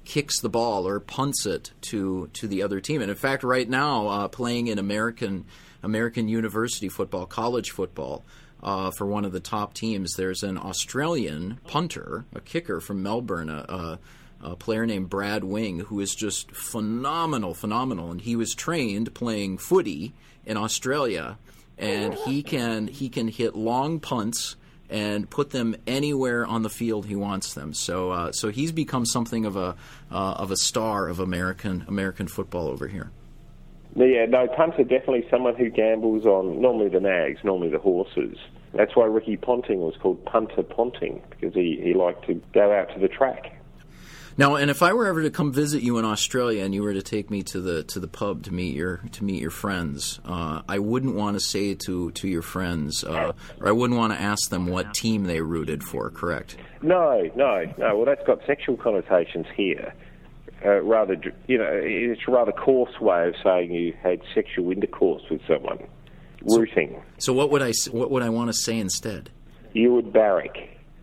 kicks the ball or punts it to to the other team. And in fact, right now, uh, playing in American American university football, college football, uh, for one of the top teams, there's an Australian punter, a kicker from Melbourne, a, a, a player named Brad Wing, who is just phenomenal, phenomenal, and he was trained playing footy in Australia, and he can he can hit long punts and put them anywhere on the field he wants them. So uh, so he's become something of a uh, of a star of American American football over here. Yeah, no, punts are definitely someone who gambles on normally the nags, normally the horses. That's why Ricky Ponting was called Punter Ponting because he, he liked to go out to the track. Now, and if I were ever to come visit you in Australia and you were to take me to the to the pub to meet your to meet your friends, uh, I wouldn't want to say to to your friends, uh, or I wouldn't want to ask them what team they rooted for. Correct? No, no, no. Well, that's got sexual connotations here. Uh, rather, you know, it's a rather coarse way of saying you had sexual intercourse with someone. Rooting. So, so what would I what would I want to say instead? You would barrack.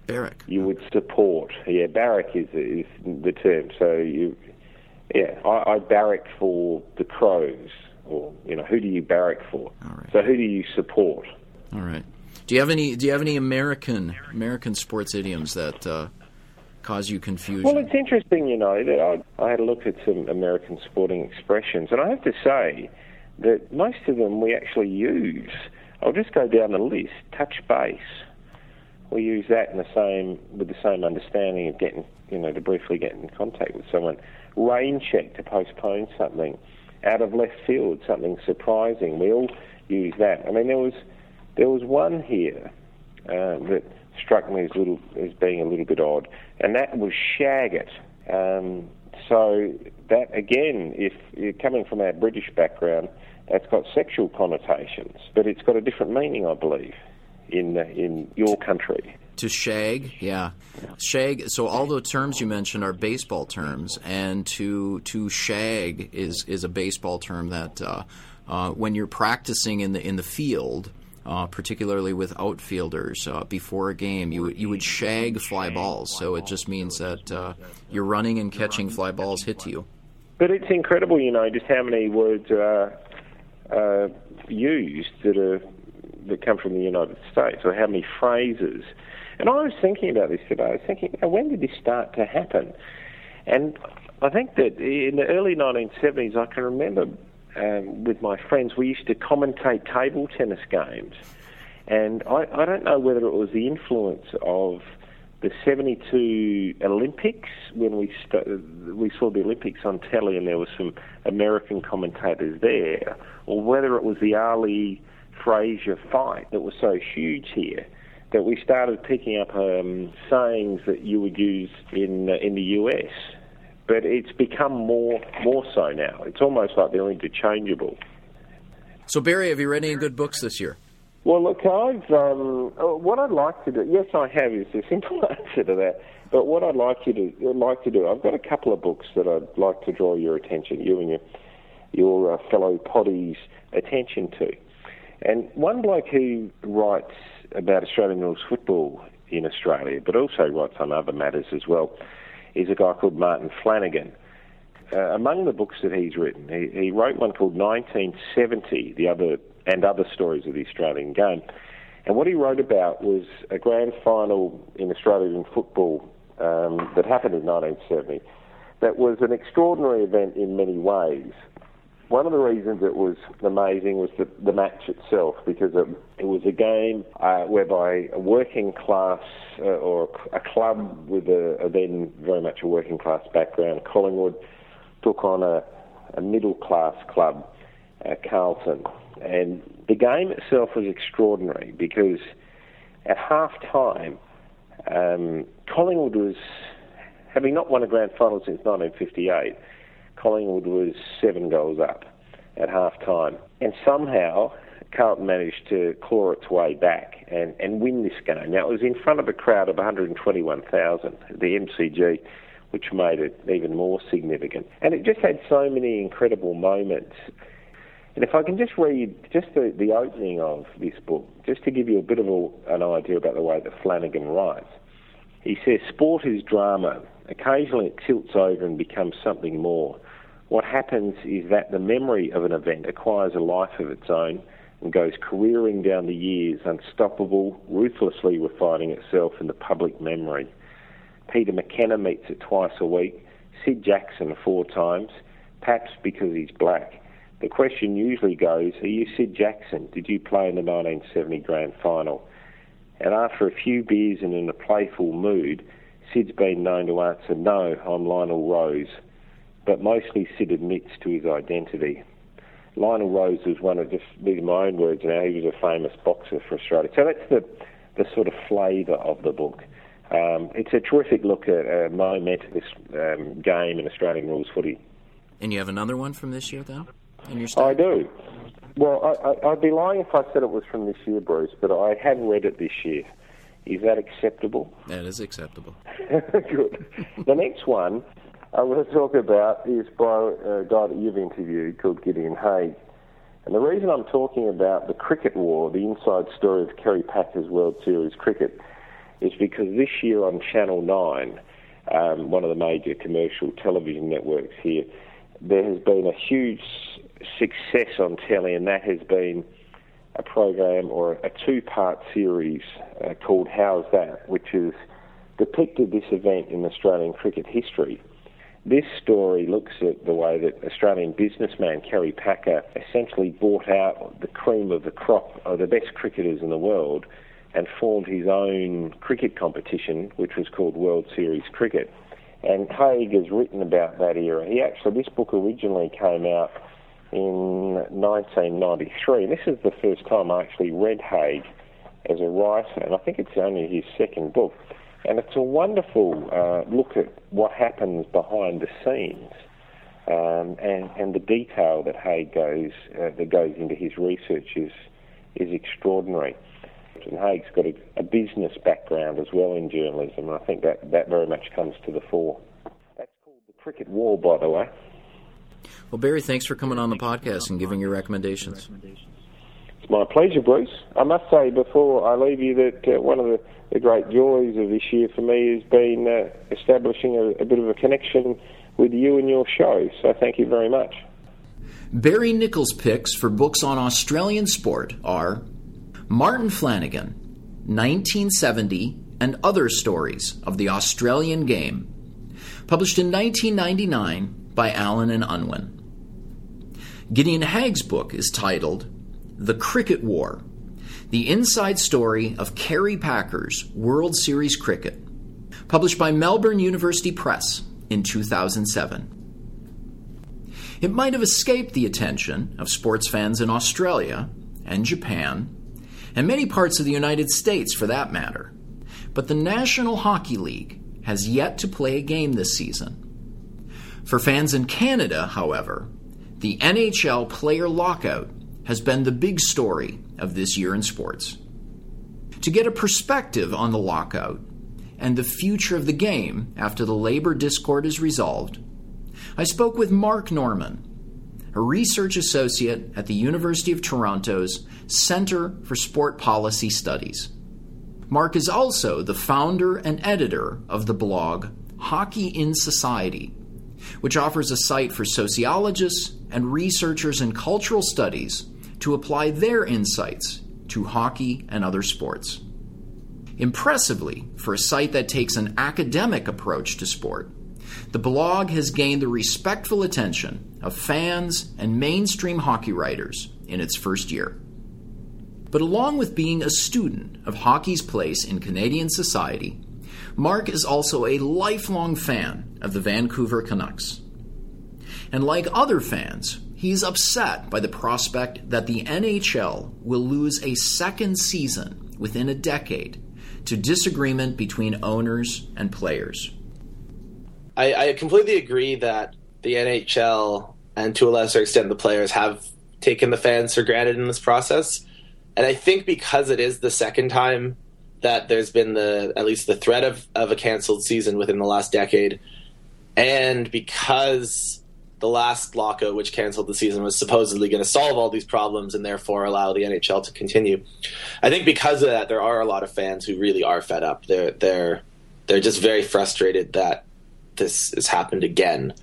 Barrack. You would support. Yeah, barrack is is the term. So you, yeah, I, I barrack for the Crows, or you know, who do you barrack for? Right. So who do you support? All right. Do you have any Do you have any American American sports idioms that uh, cause you confusion? Well, it's interesting, you know. That I, I had a look at some American sporting expressions, and I have to say that most of them we actually use. I'll just go down the list. Touch base we use that in the same with the same understanding of getting you know to briefly get in contact with someone. Rain check to postpone something. Out of left field, something surprising. We all use that. I mean, there was there was one here uh, that struck me as little as being a little bit odd, and that was shag it. Um, so that again, if you're coming from our British background, that's got sexual connotations, but it's got a different meaning, I believe in in your country. To shag, yeah, shag. So all the terms you mentioned are baseball terms, and to to shag is is a baseball term that uh, uh, when you're practicing in the in the field. Uh, particularly with outfielders, uh, before a game, you you would shag fly balls. So it just means that uh, you're running and catching fly balls hit to you. But it's incredible, you know, just how many words are used that are that come from the United States, or how many phrases. And I was thinking about this today. I was thinking, when did this start to happen? And I think that in the early 1970s, I can remember um, with my friends, we used to commentate table tennis games. And I, I don't know whether it was the influence of the 72 Olympics when we st- we saw the Olympics on telly and there were some American commentators there, or whether it was the Ali Frazier fight that was so huge here that we started picking up um, sayings that you would use in uh, in the US. But it's become more more so now. It's almost like they're interchangeable. So Barry, have you read any good books this year? Well, look, I've um, uh, what I'd like to do. Yes, I have. Is the simple answer to that. But what I'd like you to like to do, I've got a couple of books that I'd like to draw your attention, you and your your uh, fellow poddies' attention to. And one bloke who writes about Australian rules football in Australia, but also writes on other matters as well, is a guy called Martin Flanagan. Uh, among the books that he's written, he, he, wrote one called 1970, the other and other stories of the Australian game. And what he wrote about was a grand final in Australian football um, that happened in 1970. That was an extraordinary event in many ways one of the reasons it was amazing was the, the match itself because it, it was a game uh, whereby a working class uh, or a club with a, a, then very much a working class background, Collingwood, took on a, a middle class club, uh, Carlton. And the game itself was extraordinary because at half time, um, Collingwood was, having not won a grand final since 1958, Collingwood was seven goals up at half time. And somehow Carlton managed to claw its way back and, and win this game. Now, it was in front of a crowd of 121,000, at the MCG, which made it even more significant. And it just had so many incredible moments. And if I can just read just the, the opening of this book, just to give you a bit of a, an idea about the way that Flanagan writes. He says, Sport is drama. Occasionally it tilts over and becomes something more what happens is that the memory of an event acquires a life of its own and goes careering down the years, unstoppable, ruthlessly refining itself in the public memory. Peter McKenna meets it twice a week, Sid Jackson four times, perhaps because he's black. The question usually goes, Are you Sid Jackson? Did you play in the 1970 Grand Final? And after a few beers and in a playful mood, Sid's been known to answer, No, I'm Lionel Rose. But mostly Sid admits to his identity. Lionel Rose was one of, just these my own words now, he was a famous boxer for Australia. So that's the, the sort of flavour of the book. Um, it's a terrific look at a momentous um, game in Australian rules footy. And you have another one from this year, though, in your I do. Well, I, would be lying if I said it was from this year, Bruce, but I have read it this year. Is that acceptable? That is acceptable. Good. the next one I want to talk about is by a guy that you've interviewed called Gideon Haigh. And the reason I'm talking about the cricket war, the inside story of Kerry Packer's World Series cricket, is because this year on Channel 9, um, one of the major commercial television networks here, there has been a huge success on telly, and that has been a program or a two part series uh, called How's That, which has depicted this event in Australian cricket history. This story looks at the way that Australian businessman Kerry Packer essentially bought out the cream of the crop of the best cricketers in the world and formed his own cricket competition, which was called World Series Cricket. And Haigh has written about that era. He actually, this book originally came out in 1993. And this is the first time I actually read Haigh as a writer, and I think it's only his second book. And it's a wonderful uh, look at what happens behind the scenes um, and, and the detail that Haigh goes, uh, that goes into his research is, is extraordinary. And Haigh's got a, a, business background as well in journalism, and I think that, that very much comes to the fore. That's called the Cricket War, by the way. Well, Barry, thanks for coming on the podcast and giving your recommendations. It's my pleasure, Bruce. I must say before I leave you that uh, one of the, the, great joys of this year for me has been uh, establishing a, a bit of a connection with you and your show. So thank you very much. Barry Nichols' picks for books on Australian sport are Martin Flanagan, 1970 and Other Stories of the Australian Game, published in 1999 by Allen and Unwin. Gideon Haigh's book is titled The Cricket War The Inside Story of Kerry Packer's World Series Cricket, published by Melbourne University Press in 2007. It might have escaped the attention of sports fans in Australia and Japan, and many parts of the United States for that matter, but the National Hockey League has yet to play a game this season. For fans in Canada, however, the NHL player lockout has been the big story of this year in sports. To get a perspective on the lockout and the future of the game after the labor discord is resolved, I spoke with Mark Norman, a research associate at the University of Toronto's Center for Sport Policy Studies. Mark is also the founder and editor of the blog Hockey in Society, which offers a site for sociologists and researchers in cultural studies to apply their insights to hockey and other sports. Impressively, for a site that takes an academic approach to sport, the blog has gained the respectful attention of fans and mainstream hockey writers in its first year. But along with being a student of hockey's place in Canadian society, Mark is also a lifelong fan of the Vancouver Canucks. And like other fans, he's upset by the prospect that the NHL will lose a second season within a decade to disagreement between owners and players. I, I completely agree that the NHL and to a lesser extent the players have taken the fans for granted in this process. And I think because it is the second time that there's been the at least the threat of, of a canceled season within the last decade, and because the last lockout, which canceled the season, was supposedly going to solve all these problems and therefore allow the NHL to continue. I think because of that, there are a lot of fans who really are fed up. They're they're they're just very frustrated that this has happened again.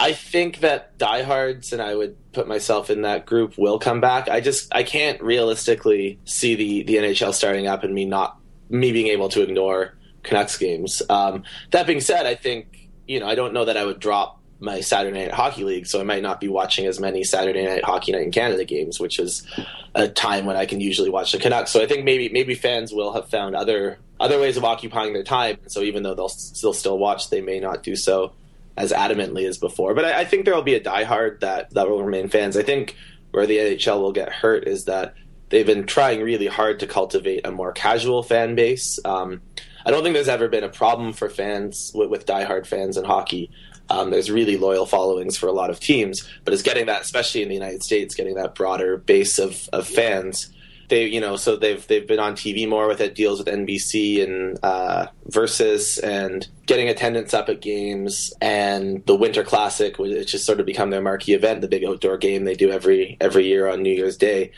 I think that diehards, and I would put myself in that group, will come back. I just I can't realistically see the the NHL starting up and me not me being able to ignore Canucks games. Um, that being said, I think you know, I don't know that I would drop my Saturday Night Hockey League, so I might not be watching as many Saturday Night Hockey Night in Canada games, which is a time when I can usually watch the Canucks. So I think maybe maybe fans will have found other other ways of occupying their time. So even though they'll still still watch, they may not do so as adamantly as before. But I, I think there will be a diehard that that will remain fans. I think where the NHL will get hurt is that they've been trying really hard to cultivate a more casual fan base. Um, I don't think there's ever been a problem for fans with, with diehard fans in hockey. Um, there's really loyal followings for a lot of teams, but it's getting that, especially in the United States, getting that broader base of, of fans. They, you know, so they've they've been on TV more with it, deals with NBC and uh, Versus, and getting attendance up at games, and the Winter Classic, which has sort of become their marquee event, the big outdoor game they do every every year on New Year's Day.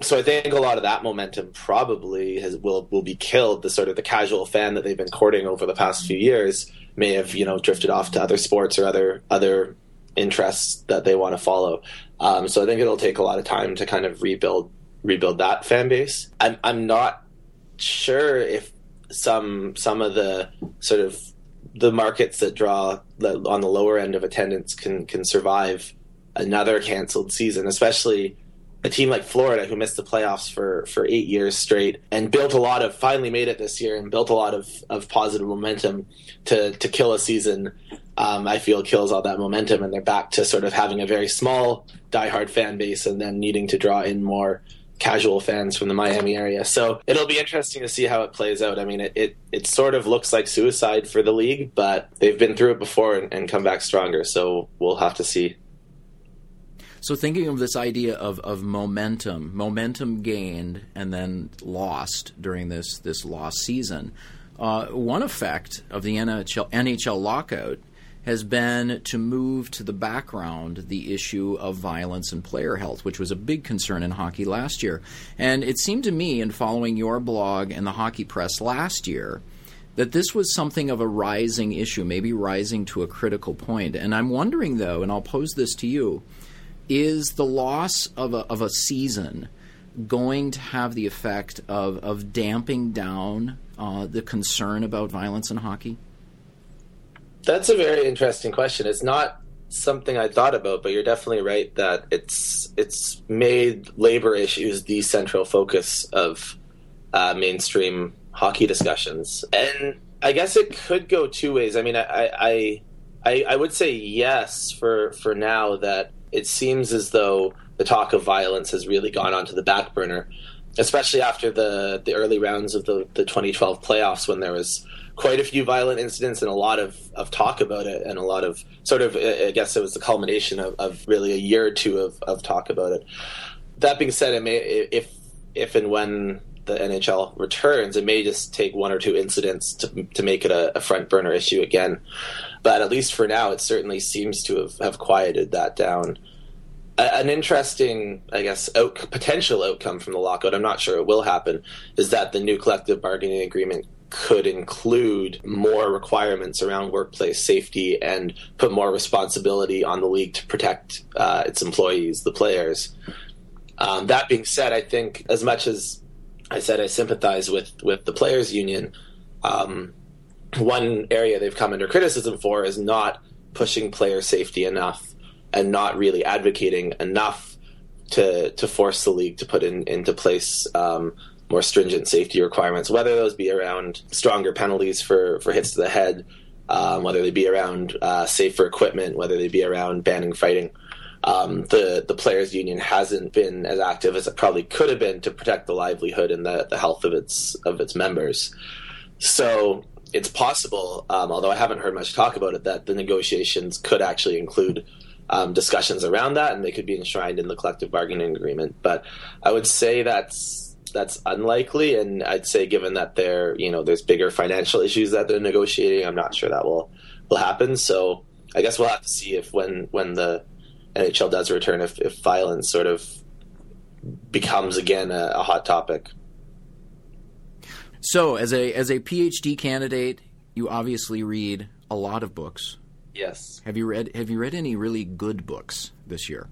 So I think a lot of that momentum probably has, will will be killed. The sort of the casual fan that they've been courting over the past few years may have you know drifted off to other sports or other other interests that they want to follow. Um, so I think it'll take a lot of time to kind of rebuild rebuild that fan base. I'm I'm not sure if some some of the sort of the markets that draw on the lower end of attendance can can survive another canceled season, especially a team like Florida who missed the playoffs for, for eight years straight and built a lot of finally made it this year and built a lot of, of positive momentum to to kill a season. Um, I feel kills all that momentum and they're back to sort of having a very small diehard fan base and then needing to draw in more casual fans from the Miami area. So it'll be interesting to see how it plays out. I mean, it, it, it sort of looks like suicide for the league, but they've been through it before and, and come back stronger. So we'll have to see. So thinking of this idea of, of momentum, momentum gained and then lost during this this lost season. Uh, one effect of the NHL, NHL lockout has been to move to the background the issue of violence and player health, which was a big concern in hockey last year. And it seemed to me, in following your blog and the hockey press last year, that this was something of a rising issue, maybe rising to a critical point. And I'm wondering, though, and I'll pose this to you is the loss of a, of a season going to have the effect of, of damping down uh, the concern about violence in hockey? That's a very interesting question. It's not something I thought about, but you're definitely right that it's it's made labor issues the central focus of uh, mainstream hockey discussions, and I guess it could go two ways. I mean, I I, I, I would say yes for for now that it seems as though the talk of violence has really gone onto the back burner, especially after the the early rounds of the the 2012 playoffs when there was quite a few violent incidents and a lot of, of talk about it and a lot of sort of I guess it was the culmination of, of really a year or two of, of talk about it. That being said, it may if if and when the NHL returns, it may just take one or two incidents to to make it a, a front burner issue again. But at least for now, it certainly seems to have, have quieted that down. A, an interesting, I guess, out, potential outcome from the lockout, I'm not sure it will happen, is that the new collective bargaining agreement could include more requirements around workplace safety and put more responsibility on the league to protect uh, its employees, the players. Um, that being said, I think as much as I said I sympathize with with the players' union, um, one area they've come under criticism for is not pushing player safety enough and not really advocating enough to to force the league to put in into place um, more stringent safety requirements, whether those be around stronger penalties for for hits to the head, um, whether they be around uh, safer equipment, whether they be around banning fighting. Um, the the players' union hasn't been as active as it probably could have been to protect the livelihood and the, the health of its of its members. So it's possible, um, although I haven't heard much talk about it, that the negotiations could actually include um, discussions around that, and they could be enshrined in the collective bargaining agreement. But I would say that's that's unlikely, and I'd say given that there you know there's bigger financial issues that they're negotiating, I'm not sure that will will happen. So I guess we'll have to see if when when the NHL does return, if, if violence sort of becomes again a, a hot topic. So, as a as a PhD candidate, you obviously read a lot of books. Yes. Have you read Have you read any really good books this year?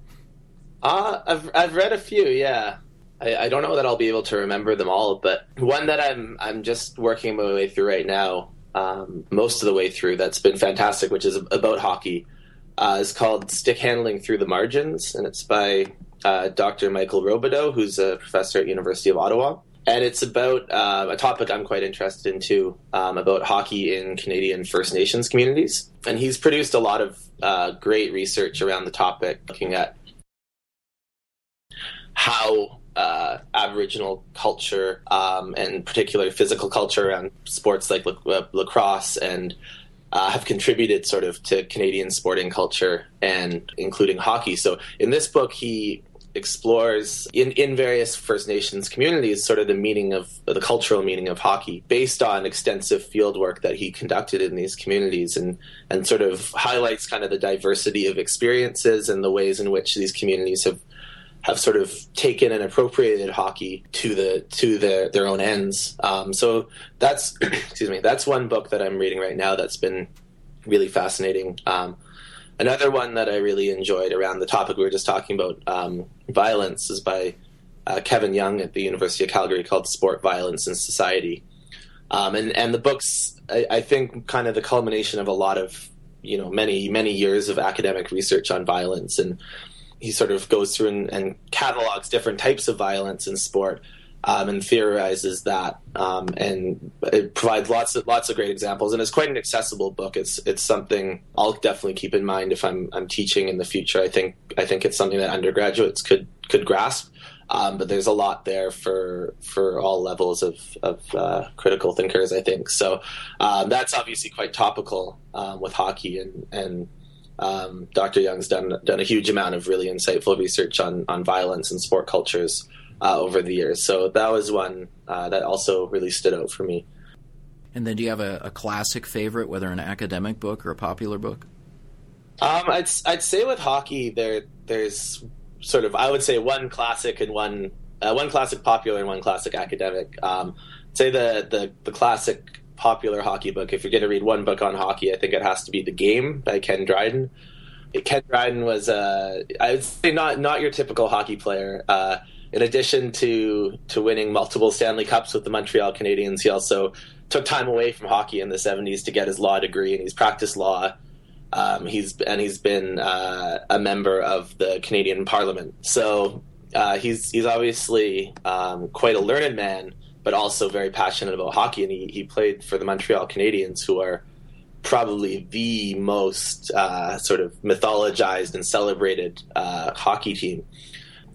Uh, I've I've read a few. Yeah. I, I don't know that I'll be able to remember them all, but one that I'm I'm just working my way through right now um, most of the way through. That's been fantastic, which is about hockey. Uh, is called Stick Handling Through the Margins, and it's by uh, Dr. Michael Robidoux, who's a professor at University of Ottawa. And it's about uh, a topic I'm quite interested in too, um, about hockey in Canadian First Nations communities. And he's produced a lot of uh, great research around the topic, looking at how uh, Aboriginal culture um, and particularly physical culture around sports like uh, lacrosse and uh, have contributed sort of to Canadian sporting culture and including hockey. So in this book, he explores in, in various First Nations communities sort of the meaning of the cultural meaning of hockey based on extensive field work that he conducted in these communities and, and sort of highlights kind of the diversity of experiences and the ways in which these communities have have sort of taken and appropriated hockey to the to their their own ends. Um, so that's excuse me, that's one book that I'm reading right now that's been really fascinating. Um, another one that I really enjoyed around the topic we were just talking about, um, violence, is by uh, Kevin Young at the University of Calgary called "Sport, Violence, and Society." Um, and and the books, I, I think, kind of the culmination of a lot of you know many many years of academic research on violence and he sort of goes through and, and catalogs different types of violence in sport um, and theorizes that, um, and it provides lots of lots of great examples. And it's quite an accessible book. It's it's something I'll definitely keep in mind if I'm I'm teaching in the future. I think I think it's something that undergraduates could could grasp. Um, but there's a lot there for for all levels of of uh, critical thinkers. I think so. Um, that's obviously quite topical um, with hockey and and um, Dr. Young's done done a huge amount of really insightful research on on violence and sport cultures uh, over the years. So that was one uh, that also really stood out for me. And then, do you have a, a classic favorite, whether an academic book or a popular book? Um, I'd I'd say with hockey, there there's sort of I would say one classic and one uh, one classic popular and one classic academic. Um, say the, the the classic popular hockey book. If you're going to read one book on hockey, I think it has to be The Game by Ken Dryden. Ken Dryden was, uh, I would say, not not your typical hockey player. Uh, in addition to to winning multiple Stanley Cups with the Montreal Canadiens, he also took time away from hockey in the '70s to get his law degree, and he's practiced law. Um, he's and he's been uh, a member of the Canadian Parliament. So uh, he's he's obviously um, quite a learned man but also very passionate about hockey. And he, he played for the Montreal Canadiens, who are probably the most uh, sort of mythologized and celebrated uh, hockey team.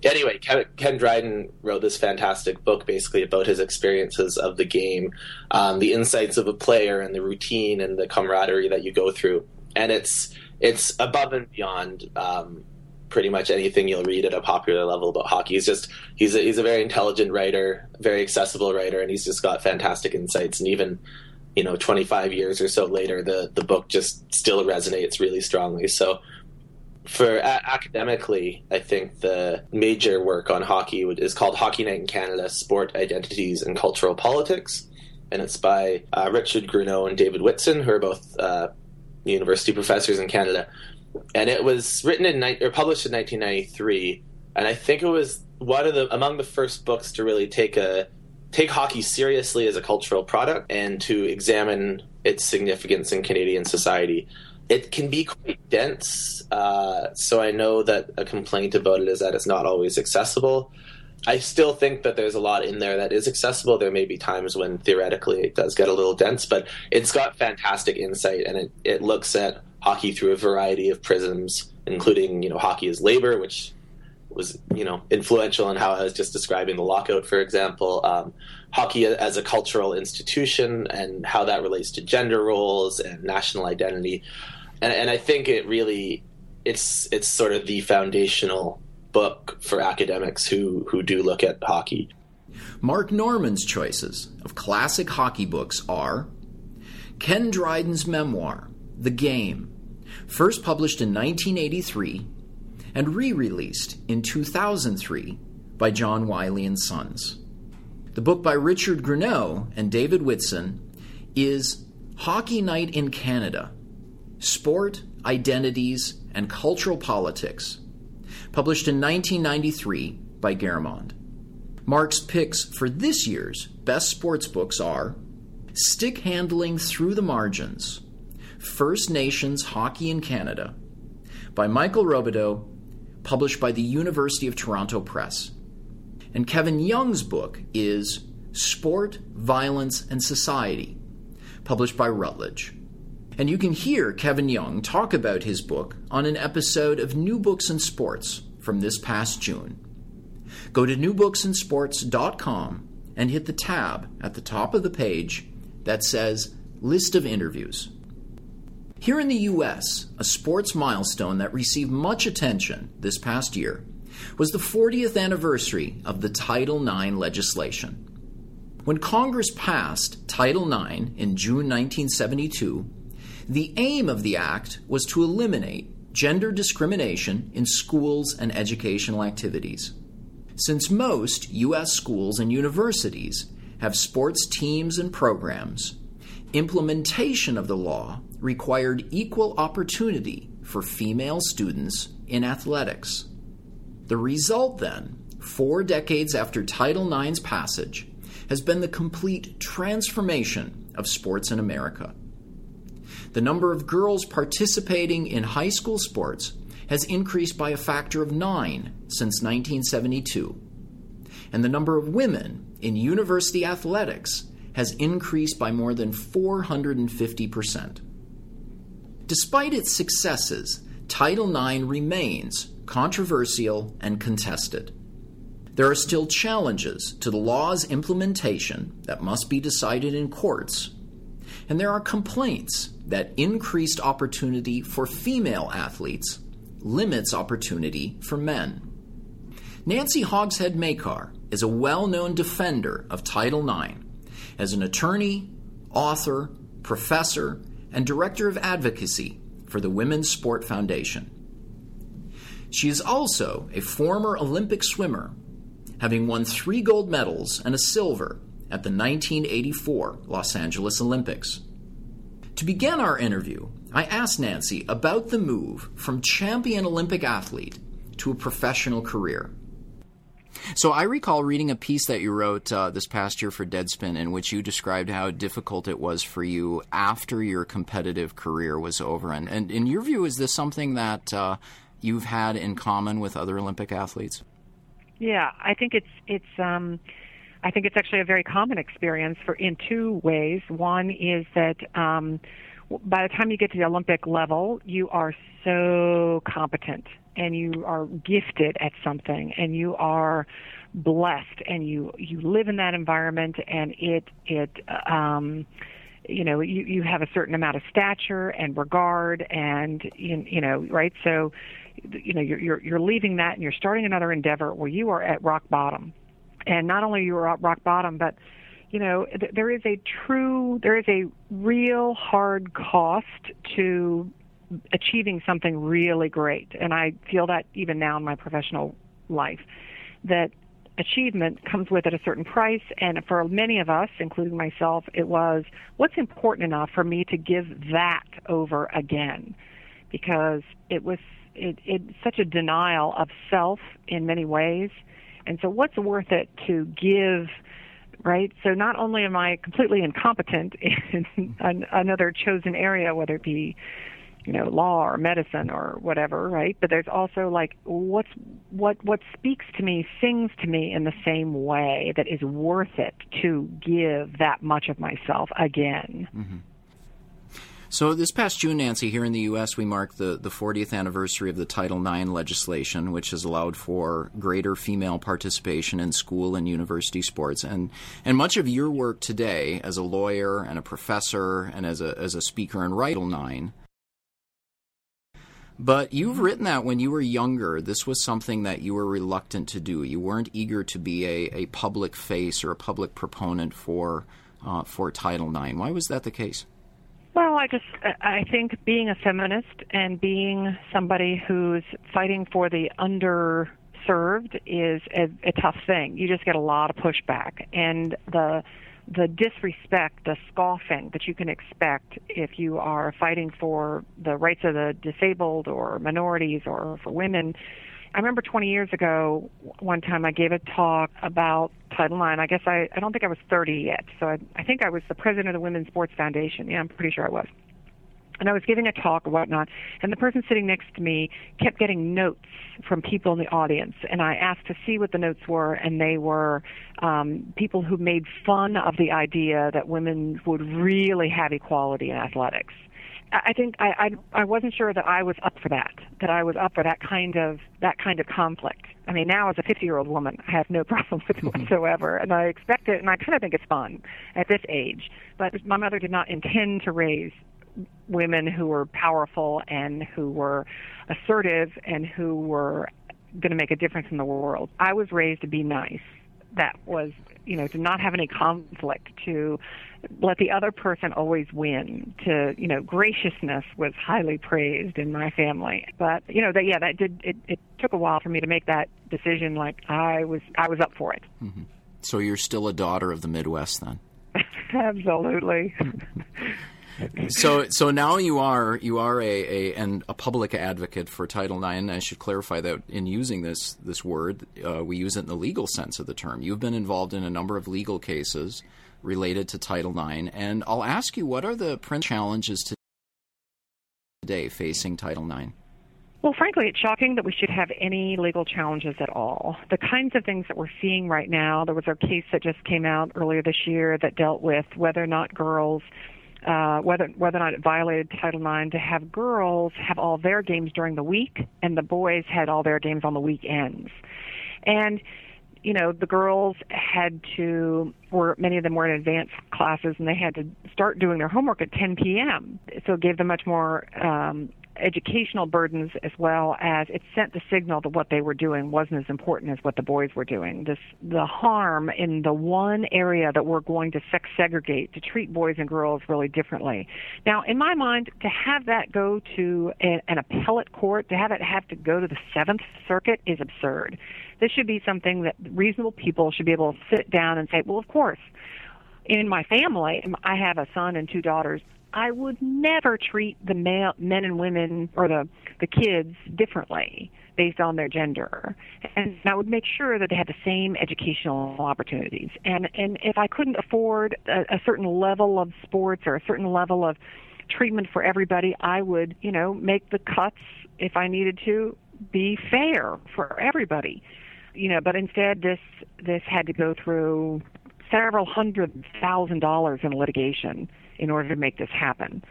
Anyway, Ken, Ken, Dryden wrote this fantastic book basically about his experiences of the game, um, the insights of a player, and the routine and the camaraderie that you go through. And it's it's above and beyond um, pretty much anything you'll read at a popular level about hockey. He's just he's a, he's a very intelligent writer, very accessible writer, and he's just got fantastic insights. And even you know, 25 years or so later, the the book just still resonates really strongly. So. For academically, I think the major work on hockey is called Hockey Night in Canada: Sport Identities and Cultural Politics, and it's by uh, Richard Gruneau and David Whitson, who are both uh, university professors in Canada and it was written in or published in 1993, and I think it was one of the among the first books to really take a take hockey seriously as a cultural product and to examine its significance in Canadian society. It can be quite dense, uh, so I know that a complaint about it is that it's not always accessible. I still think that there's a lot in there that is accessible. There may be times when theoretically it does get a little dense, but it's got fantastic insight and it, it looks at hockey through a variety of prisms, including you know hockey as labor, which was you know influential in how I was just describing the lockout, for example. Um, hockey as a cultural institution and how that relates to gender roles and national identity, and, and I think it really it's it's sort of the foundational book for academics who who do look at hockey. Mark Norman's choices of classic hockey books are Ken Dryden's memoir, The Game, first published in 1983 and re released in 2003 by John Wiley and Sons. The book by Richard Gruneau and David Whitson is Hockey Night in Canada Sport, Identities, and Cultural Politics, published in 1993 by Garamond. Mark's picks for this year's best sports books are Stick Handling Through the Margins First Nations Hockey in Canada by Michael Robidoux, published by the University of Toronto Press. And Kevin Young's book is Sport, Violence, and Society, published by Routledge. And you can hear Kevin Young talk about his book on an episode of New Books and Sports from this past June. Go to newbooksandsports.com and hit the tab at the top of the page that says List of Interviews. Here in the US, a sports milestone that received much attention this past year was the 40th anniversary of the Title IX legislation. When Congress passed Title IX in June 1972, the aim of the act was to eliminate gender discrimination in schools and educational activities. Since most U.S. schools and universities have sports teams and programs, implementation of the law required equal opportunity for female students in athletics. The result, then, four decades after Title IX's passage, has been the complete transformation of sports in America. The number of girls participating in high school sports has increased by a factor of nine since 1972, and the number of women in university athletics has increased by more than 450%. Despite its successes, Title IX remains controversial and contested. There are still challenges to the law's implementation that must be decided in courts, and there are complaints that increased opportunity for female athletes limits opportunity for men. Nancy Hogshead Makar is a well known defender of Title IX as an attorney, author, professor, and director of advocacy for the Women's Sport Foundation. She is also a former Olympic swimmer, having won three gold medals and a silver at the 1984 Los Angeles Olympics. To begin our interview, I asked Nancy about the move from champion Olympic athlete to a professional career. So I recall reading a piece that you wrote uh, this past year for Deadspin in which you described how difficult it was for you after your competitive career was over. And, and in your view, is this something that uh, you've had in common with other Olympic athletes? Yeah, I think it's it's um, I think it's actually a very common experience for in two ways. One is that um, by the time you get to the Olympic level, you are so competent and you are gifted at something and you are blessed and you you live in that environment and it it um you know you you have a certain amount of stature and regard and you, you know right? So you know you're you're you're leaving that and you're starting another endeavor where you are at rock bottom. And not only you are at rock bottom but you know th- there is a true there is a real hard cost to achieving something really great. And I feel that even now in my professional life, that achievement comes with at a certain price. And for many of us, including myself, it was what's important enough for me to give that over again, because it was it, it such a denial of self in many ways. And so, what's worth it to give? Right? So not only am I completely incompetent in an, another chosen area, whether it be you know law or medicine or whatever right but there's also like what's what what speaks to me sings to me in the same way that is worth it to give that much of myself again mm-hmm. So, this past June, Nancy, here in the U.S., we marked the, the 40th anniversary of the Title IX legislation, which has allowed for greater female participation in school and university sports. And, and much of your work today as a lawyer and a professor and as a, as a speaker in Title IX but you've written that when you were younger, this was something that you were reluctant to do. You weren't eager to be a, a public face or a public proponent for uh, for Title IX. Why was that the case? Well, I just uh, I think being a feminist and being somebody who's fighting for the underserved is a, a tough thing. You just get a lot of pushback, and the the disrespect, the scoffing that you can expect if you are fighting for the rights of the disabled or minorities or for women I remember 20 years ago, one time I gave a talk about Title IX. I guess I, I don't think I was 30 yet, so I, I think I was the president of the Women's Sports Foundation. Yeah, I'm pretty sure I was. And I was giving a talk or whatnot, and the person sitting next to me kept getting notes from people in the audience. And I asked to see what the notes were, and they were um, people who made fun of the idea that women would really have equality in athletics. I think I, I I wasn't sure that I was up for that. That I was up for that kind of that kind of conflict. I mean, now as a 50 year old woman, I have no problem with it hmm. whatsoever, and I expect it, and I kind of think it's fun at this age. But my mother did not intend to raise women who were powerful and who were assertive and who were going to make a difference in the world. I was raised to be nice. That was, you know, to not have any conflict, to let the other person always win. To you know, graciousness was highly praised in my family. But you know, that yeah, that did it. It took a while for me to make that decision. Like I was, I was up for it. Mm-hmm. So you're still a daughter of the Midwest, then? Absolutely. so so now you are you are a, a and a public advocate for Title IX. I should clarify that in using this this word, uh, we use it in the legal sense of the term. You've been involved in a number of legal cases related to Title IX. And I'll ask you, what are the print challenges today facing Title IX? Well, frankly, it's shocking that we should have any legal challenges at all. The kinds of things that we're seeing right now, there was a case that just came out earlier this year that dealt with whether or not girls, uh, whether whether or not it violated Title IX to have girls have all their games during the week and the boys had all their games on the weekends. And you know, the girls had to, were many of them were in advanced classes, and they had to start doing their homework at 10 p.m. So it gave them much more um, educational burdens as well as it sent the signal that what they were doing wasn't as important as what the boys were doing. This the harm in the one area that we're going to sex segregate to treat boys and girls really differently. Now, in my mind, to have that go to a, an appellate court, to have it have to go to the Seventh Circuit is absurd. This should be something that reasonable people should be able to sit down and say, well, of course, in my family, I have a son and two daughters. I would never treat the male, men and women or the the kids differently based on their gender, and I would make sure that they had the same educational opportunities. And and if I couldn't afford a, a certain level of sports or a certain level of treatment for everybody, I would you know make the cuts if I needed to be fair for everybody. You know, but instead this this had to go through several hundred thousand dollars in litigation in order to make this happen.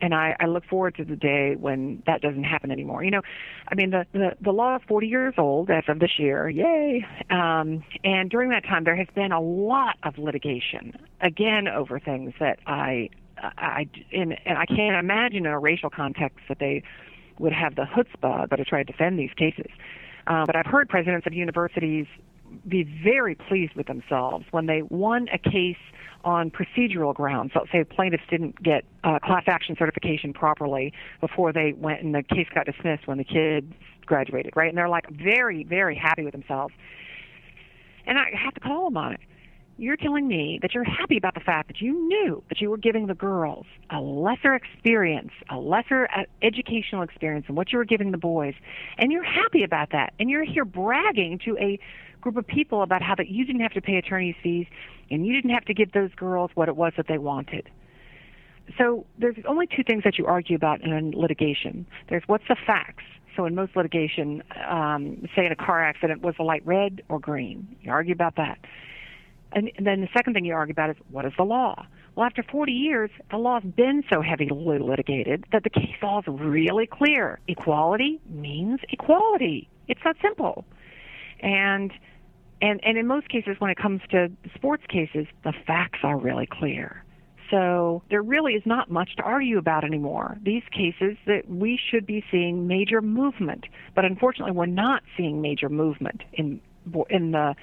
And I, I look forward to the day when that doesn't happen anymore. You know, I mean, the, the, the law is 40 years old as of this year. Yay. Um, and during that time, there has been a lot of litigation, again, over things that I, I, in, and I can't imagine in a racial context that they would have the chutzpah to try to defend these cases. Uh, but I've heard presidents of universities be very pleased with themselves when they won a case on procedural grounds. So, say plaintiffs didn't get uh, class action certification properly before they went and the case got dismissed when the kids graduated, right? And they're like very, very happy with themselves. And I have to call them on it. You're telling me that you're happy about the fact that you knew that you were giving the girls a lesser experience, a lesser uh, educational experience than what you were giving the boys, and you're happy about that. And you're here bragging to a group of people about how that you didn't have to pay attorney's fees and you didn't have to give those girls what it was that they wanted. So there's only two things that you argue about in litigation. There's what's the facts. So in most litigation, um, say in a car accident, was the light red or green? You argue about that. And, and then the second thing you argue about is what is the law? Well, after 40 years, the law's been so heavily litigated that the case law is really clear. Equality means equality. It's that simple. And and and in most cases when it comes to sports cases the facts are really clear. So there really is not much to argue about anymore. These cases that we should be seeing major movement but unfortunately we're not seeing major movement in in the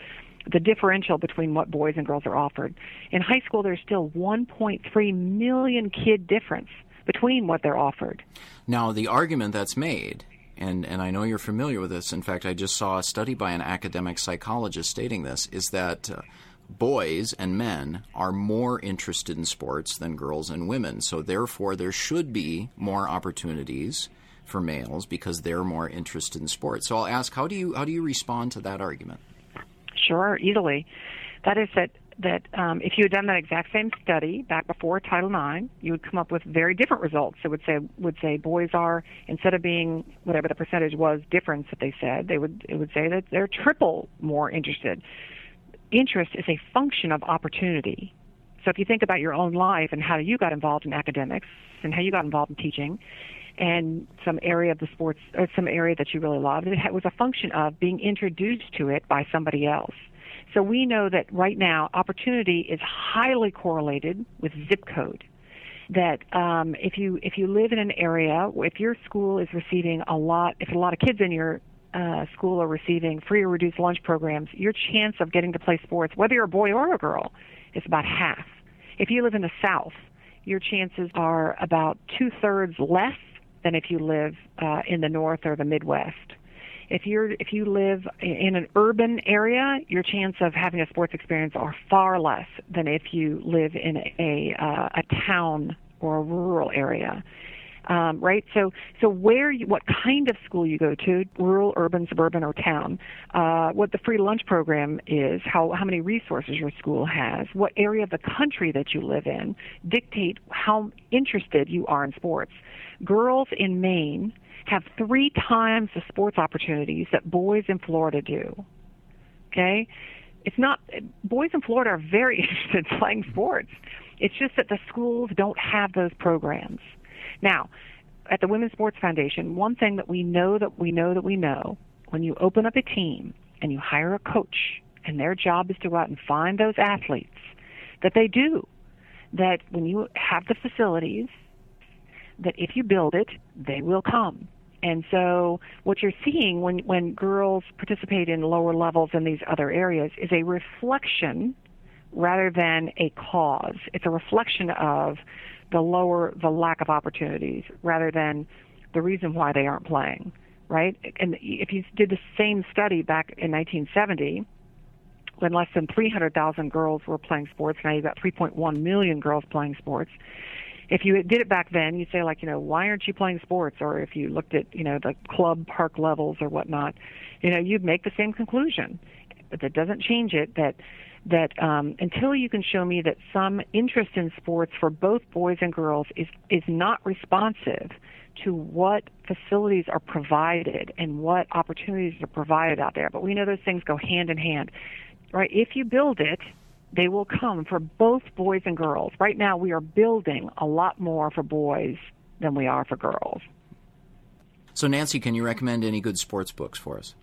the differential between what boys and girls are offered. In high school there's still 1.3 million kid difference between what they're offered. Now the argument that's made and, and I know you're familiar with this. In fact, I just saw a study by an academic psychologist stating this is that uh, boys and men are more interested in sports than girls and women. So, therefore, there should be more opportunities for males because they're more interested in sports. So I'll ask, how do you how do you respond to that argument? Sure, easily. That is that that um, if you had done that exact same study back before Title IX, you would come up with very different results. It would say would say boys are instead of being whatever the percentage was difference that they said, they would it would say that they're triple more interested. Interest is a function of opportunity. So if you think about your own life and how you got involved in academics and how you got involved in teaching, and some area of the sports or some area that you really loved, it was a function of being introduced to it by somebody else. So we know that right now opportunity is highly correlated with zip code. That um, if you if you live in an area, if your school is receiving a lot, if a lot of kids in your uh, school are receiving free or reduced lunch programs, your chance of getting to play sports, whether you're a boy or a girl, is about half. If you live in the South, your chances are about two thirds less than if you live uh, in the North or the Midwest. If you're if you live in an urban area, your chance of having a sports experience are far less than if you live in a uh, a town or a rural area. Um, right? So, so where, you, what kind of school you go to, rural, urban, suburban, or town, uh, what the free lunch program is, how how many resources your school has, what area of the country that you live in, dictate how interested you are in sports. Girls in Maine have three times the sports opportunities that boys in Florida do. Okay? It's not, boys in Florida are very interested in playing sports. It's just that the schools don't have those programs. Now, at the Women's Sports Foundation, one thing that we know that we know that we know when you open up a team and you hire a coach and their job is to go out and find those athletes, that they do. That when you have the facilities, that if you build it, they will come. And so what you're seeing when, when girls participate in lower levels in these other areas is a reflection rather than a cause. It's a reflection of the lower, the lack of opportunities rather than the reason why they aren't playing, right? And if you did the same study back in 1970, when less than 300,000 girls were playing sports, now you've got 3.1 million girls playing sports if you did it back then, you'd say like, you know, why aren't you playing sports? Or if you looked at, you know, the club park levels or whatnot, you know, you'd make the same conclusion. But that doesn't change it that that um, until you can show me that some interest in sports for both boys and girls is is not responsive to what facilities are provided and what opportunities are provided out there. But we know those things go hand in hand, right? If you build it, they will come for both boys and girls. Right now, we are building a lot more for boys than we are for girls. So, Nancy, can you recommend any good sports books for us?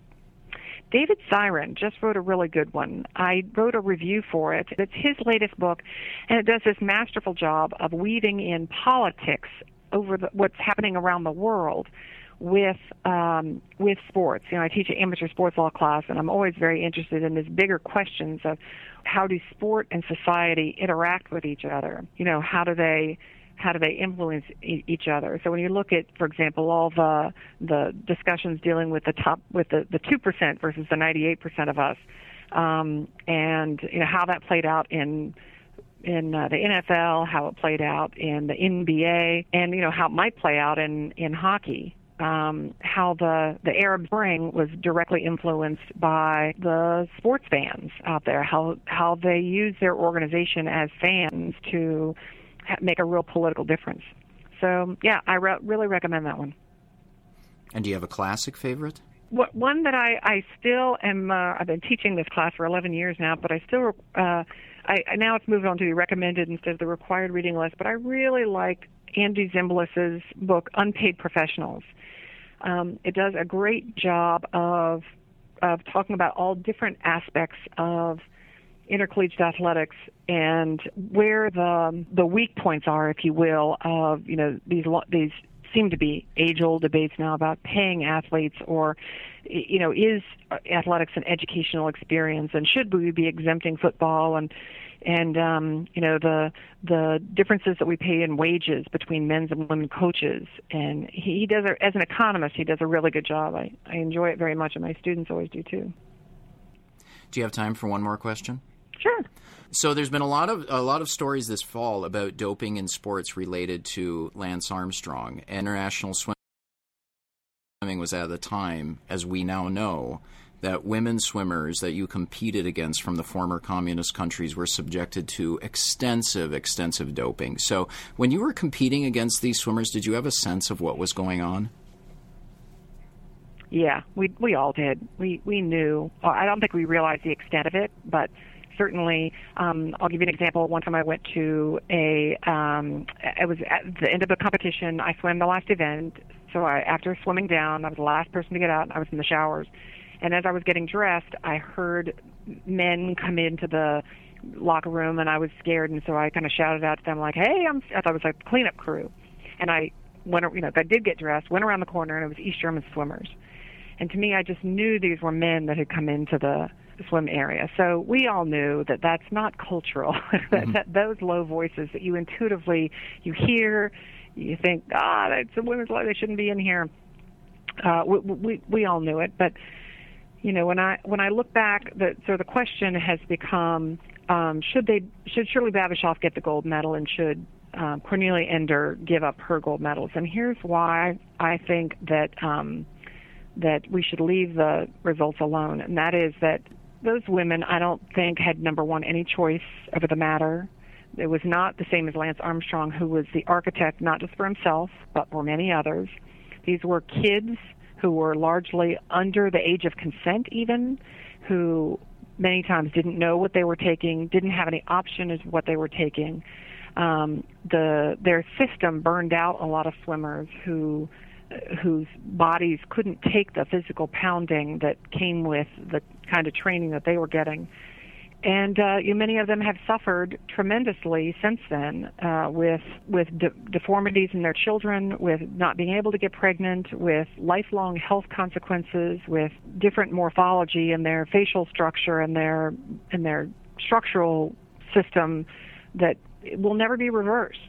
David Zirin just wrote a really good one. I wrote a review for it. It's his latest book, and it does this masterful job of weaving in politics over the, what's happening around the world with um, with sports. You know, I teach an amateur sports law class, and I'm always very interested in these bigger questions of how do sport and society interact with each other? You know, how do they how do they influence e- each other? So when you look at, for example, all the the discussions dealing with the top with the the two percent versus the ninety eight percent of us, um, and you know how that played out in in uh, the NFL, how it played out in the NBA, and you know how it might play out in in hockey um, how the the Arab Spring was directly influenced by the sports fans out there, how how they use their organization as fans to make a real political difference. So yeah, I re- really recommend that one. And do you have a classic favorite? What, one that I, I still am. Uh, I've been teaching this class for 11 years now, but I still. Uh, I, now it's moved on to be recommended instead of the required reading list. But I really like Andy Zimbalist's book, Unpaid Professionals. Um, it does a great job of of talking about all different aspects of intercollegiate athletics and where the the weak points are, if you will, of you know these these seem to be age old debates now about paying athletes or you know is athletics an educational experience and should we be exempting football and and um, you know the the differences that we pay in wages between men's and women coaches. And he, does a, as an economist, he does a really good job. I, I enjoy it very much, and my students always do too. Do you have time for one more question? Sure. So there's been a lot of a lot of stories this fall about doping in sports related to Lance Armstrong, international swimming was at the time, as we now know, that women swimmers that you competed against from the former communist countries were subjected to extensive, extensive doping. So, when you were competing against these swimmers, did you have a sense of what was going on? Yeah, we we all did. We we knew. I don't think we realized the extent of it, but certainly, um, I'll give you an example. One time I went to a, um, it was at the end of a competition. I swam the last event. So I, after swimming down, I was the last person to get out. I was in the showers. And as I was getting dressed, I heard men come into the locker room and I was scared. And so I kind of shouted out to them like, hey, I'm, I thought it was like cleanup crew. And I went, you know, I did get dressed, went around the corner and it was East German swimmers. And to me, I just knew these were men that had come into the swim area. So we all knew that that's not cultural. mm-hmm. that, those low voices that you intuitively you hear, you think, ah, it's a women's life; they shouldn't be in here. Uh, we, we we all knew it, but you know when I when I look back, the, so the question has become: um, should they should Shirley Babashoff get the gold medal, and should um, Kornelia Ender give up her gold medals? And here's why I think that. Um, that we should leave the results alone, and that is that those women, I don't think, had number one any choice over the matter. It was not the same as Lance Armstrong, who was the architect not just for himself, but for many others. These were kids who were largely under the age of consent, even, who many times didn't know what they were taking, didn't have any option as what they were taking. Um, the their system burned out a lot of swimmers who whose bodies couldn't take the physical pounding that came with the kind of training that they were getting. And uh, you, many of them have suffered tremendously since then uh, with with de- deformities in their children, with not being able to get pregnant, with lifelong health consequences, with different morphology in their facial structure and their and their structural system that will never be reversed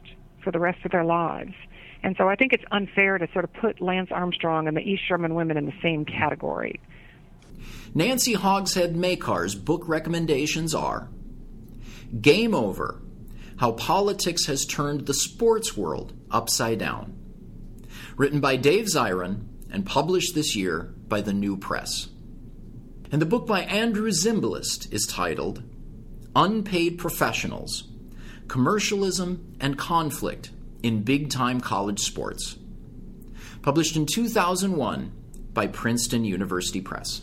for the rest of their lives. And so I think it's unfair to sort of put Lance Armstrong and the East German women in the same category. Nancy Hogshead Makar's book recommendations are Game Over How Politics Has Turned the Sports World Upside Down. Written by Dave Zirin and published this year by the New Press. And the book by Andrew Zimbalist is titled Unpaid Professionals Commercialism and Conflict in big time college sports. Published in 2001 by Princeton University Press.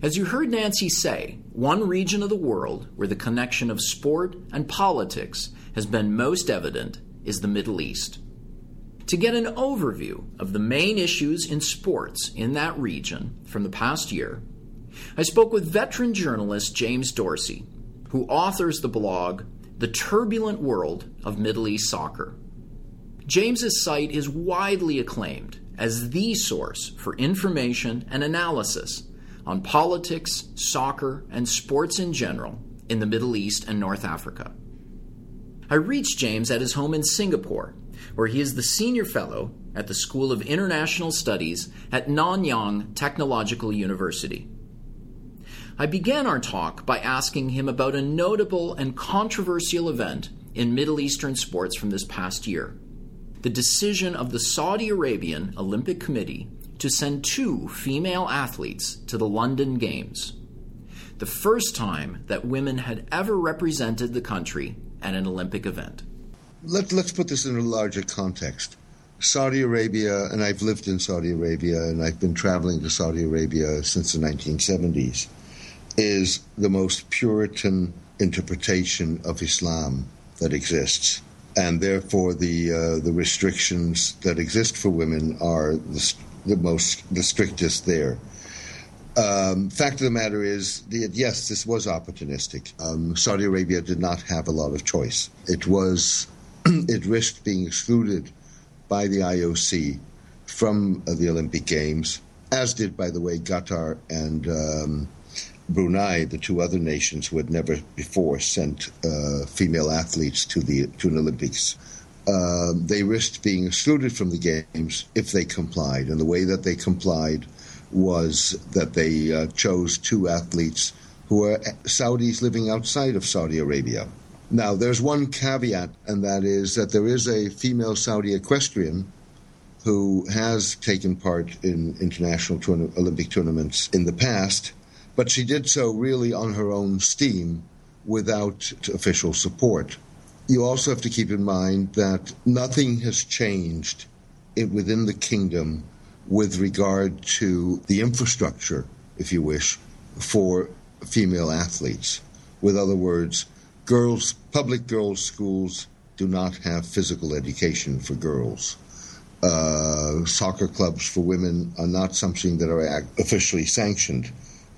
As you heard Nancy say, one region of the world where the connection of sport and politics has been most evident is the Middle East. To get an overview of the main issues in sports in that region from the past year, I spoke with veteran journalist James Dorsey, who authors the blog the Turbulent World of Middle East Soccer. James's site is widely acclaimed as the source for information and analysis on politics, soccer, and sports in general in the Middle East and North Africa. I reached James at his home in Singapore, where he is the senior fellow at the School of International Studies at Nanyang Technological University. I began our talk by asking him about a notable and controversial event in Middle Eastern sports from this past year the decision of the Saudi Arabian Olympic Committee to send two female athletes to the London Games. The first time that women had ever represented the country at an Olympic event. Let, let's put this in a larger context. Saudi Arabia, and I've lived in Saudi Arabia and I've been traveling to Saudi Arabia since the 1970s is the most Puritan interpretation of Islam that exists. And therefore, the uh, the restrictions that exist for women are the, the most the strictest there. Um, fact of the matter is, yes, this was opportunistic. Um, Saudi Arabia did not have a lot of choice. It was it risked being excluded by the IOC from uh, the Olympic Games, as did, by the way, Qatar and um, Brunei, the two other nations who had never before sent uh, female athletes to the to an Olympics. Uh, they risked being excluded from the games if they complied, and the way that they complied was that they uh, chose two athletes who are Saudis living outside of Saudi Arabia. Now, there's one caveat, and that is that there is a female Saudi equestrian who has taken part in international tourna- Olympic tournaments in the past, but she did so really on her own steam without official support. You also have to keep in mind that nothing has changed within the kingdom with regard to the infrastructure, if you wish, for female athletes. With other words, girls, public girls' schools do not have physical education for girls. Uh, soccer clubs for women are not something that are officially sanctioned.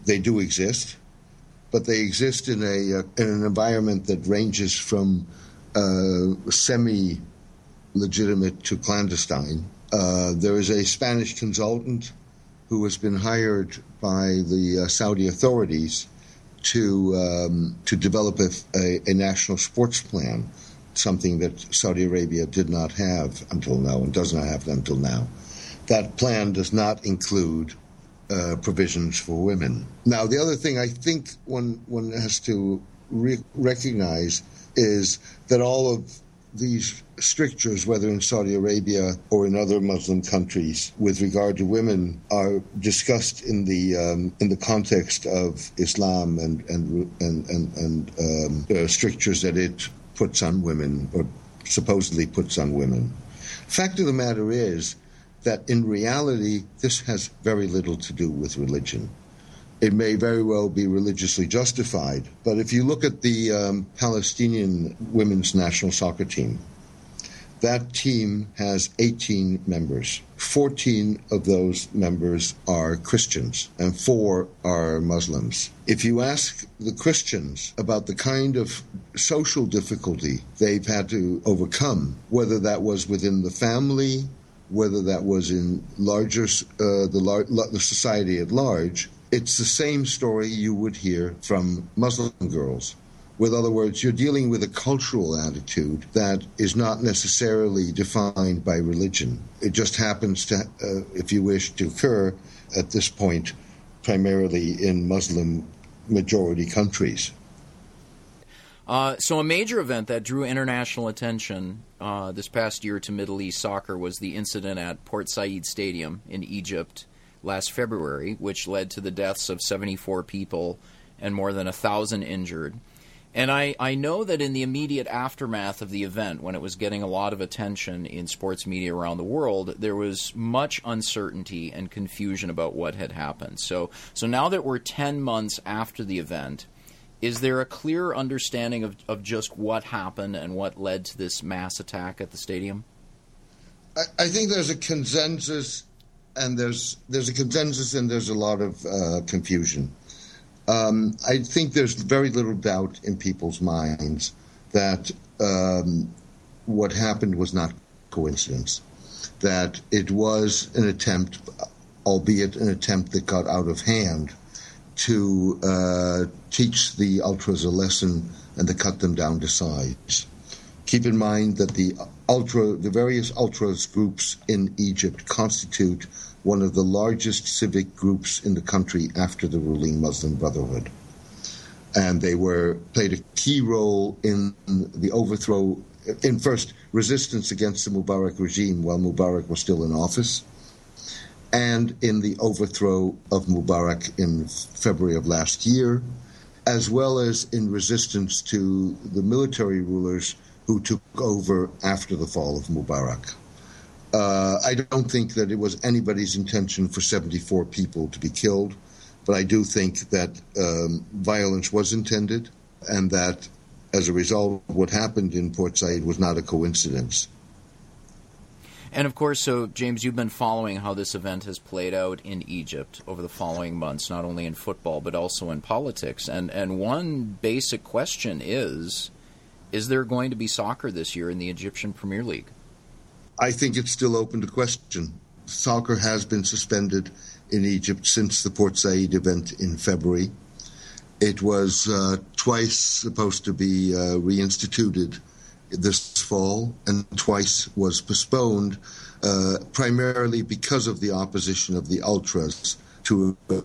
They do exist, but they exist in a uh, in an environment that ranges from uh, semi legitimate to clandestine. Uh, there is a Spanish consultant who has been hired by the uh, Saudi authorities to um, to develop a, a, a, national sports plan, something that Saudi Arabia did not have until now and does not have until now. That plan does not include uh, provisions for women. Now, the other thing I think one one has to re- recognize is that all of these strictures, whether in Saudi Arabia or in other Muslim countries, with regard to women, are discussed in the um, in the context of Islam and and and and, and um, the strictures that it puts on women or supposedly puts on women. Fact of the matter is that in reality, this has very little to do with religion it may very well be religiously justified. But if you look at the um, Palestinian women's national soccer team, that team has 18 members. 14 of those members are Christians and four are Muslims. If you ask the Christians about the kind of social difficulty they've had to overcome, whether that was within the family, whether that was in larger uh, the, lar- the society at large, it's the same story you would hear from Muslim girls. With other words, you're dealing with a cultural attitude that is not necessarily defined by religion. It just happens to, uh, if you wish, to occur at this point primarily in Muslim majority countries. Uh, so, a major event that drew international attention uh, this past year to Middle East soccer was the incident at Port Said Stadium in Egypt last February, which led to the deaths of 74 people and more than a thousand injured. And I, I know that in the immediate aftermath of the event, when it was getting a lot of attention in sports media around the world, there was much uncertainty and confusion about what had happened. So, so now that we're 10 months after the event, is there a clear understanding of, of just what happened and what led to this mass attack at the stadium? I, I think there's a consensus and there's there's a consensus and there's a lot of uh, confusion. Um, I think there's very little doubt in people's minds that um, what happened was not coincidence. That it was an attempt, albeit an attempt that got out of hand, to uh, teach the ultras a lesson and to cut them down to size. Keep in mind that the ultra, the various ultras groups in Egypt constitute one of the largest civic groups in the country after the ruling Muslim Brotherhood. And they were played a key role in the overthrow, in first resistance against the Mubarak regime while Mubarak was still in office, and in the overthrow of Mubarak in February of last year, as well as in resistance to the military rulers who took over after the fall of Mubarak. Uh, I don't think that it was anybody's intention for 74 people to be killed, but I do think that um, violence was intended and that as a result, what happened in Port Said was not a coincidence. And of course, so James, you've been following how this event has played out in Egypt over the following months, not only in football but also in politics. And and one basic question is: Is there going to be soccer this year in the Egyptian Premier League? I think it's still open to question. Soccer has been suspended in Egypt since the Port Said event in February. It was uh, twice supposed to be uh, reinstituted this fall, and twice was postponed, uh, primarily because of the opposition of the ultras to. Uh,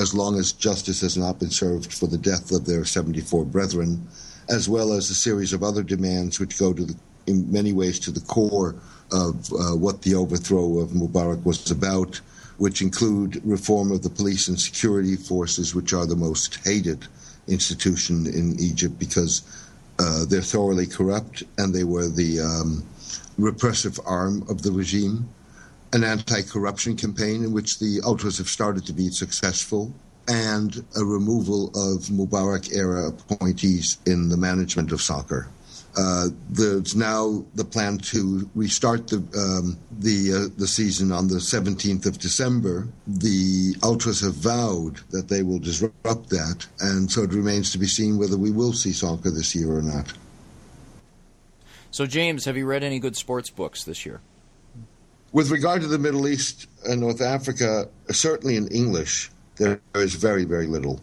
as long as justice has not been served for the death of their 74 brethren, as well as a series of other demands which go to the in many ways to the core of uh, what the overthrow of Mubarak was about, which include reform of the police and security forces, which are the most hated institution in Egypt because uh, they're thoroughly corrupt and they were the um, repressive arm of the regime. An anti corruption campaign in which the ultras have started to be successful, and a removal of Mubarak era appointees in the management of soccer. Uh, there's now the plan to restart the um, the uh, the season on the 17th of December. The ultras have vowed that they will disrupt that, and so it remains to be seen whether we will see soccer this year or not. So, James, have you read any good sports books this year? With regard to the Middle East and North Africa, certainly in English, there is very, very little.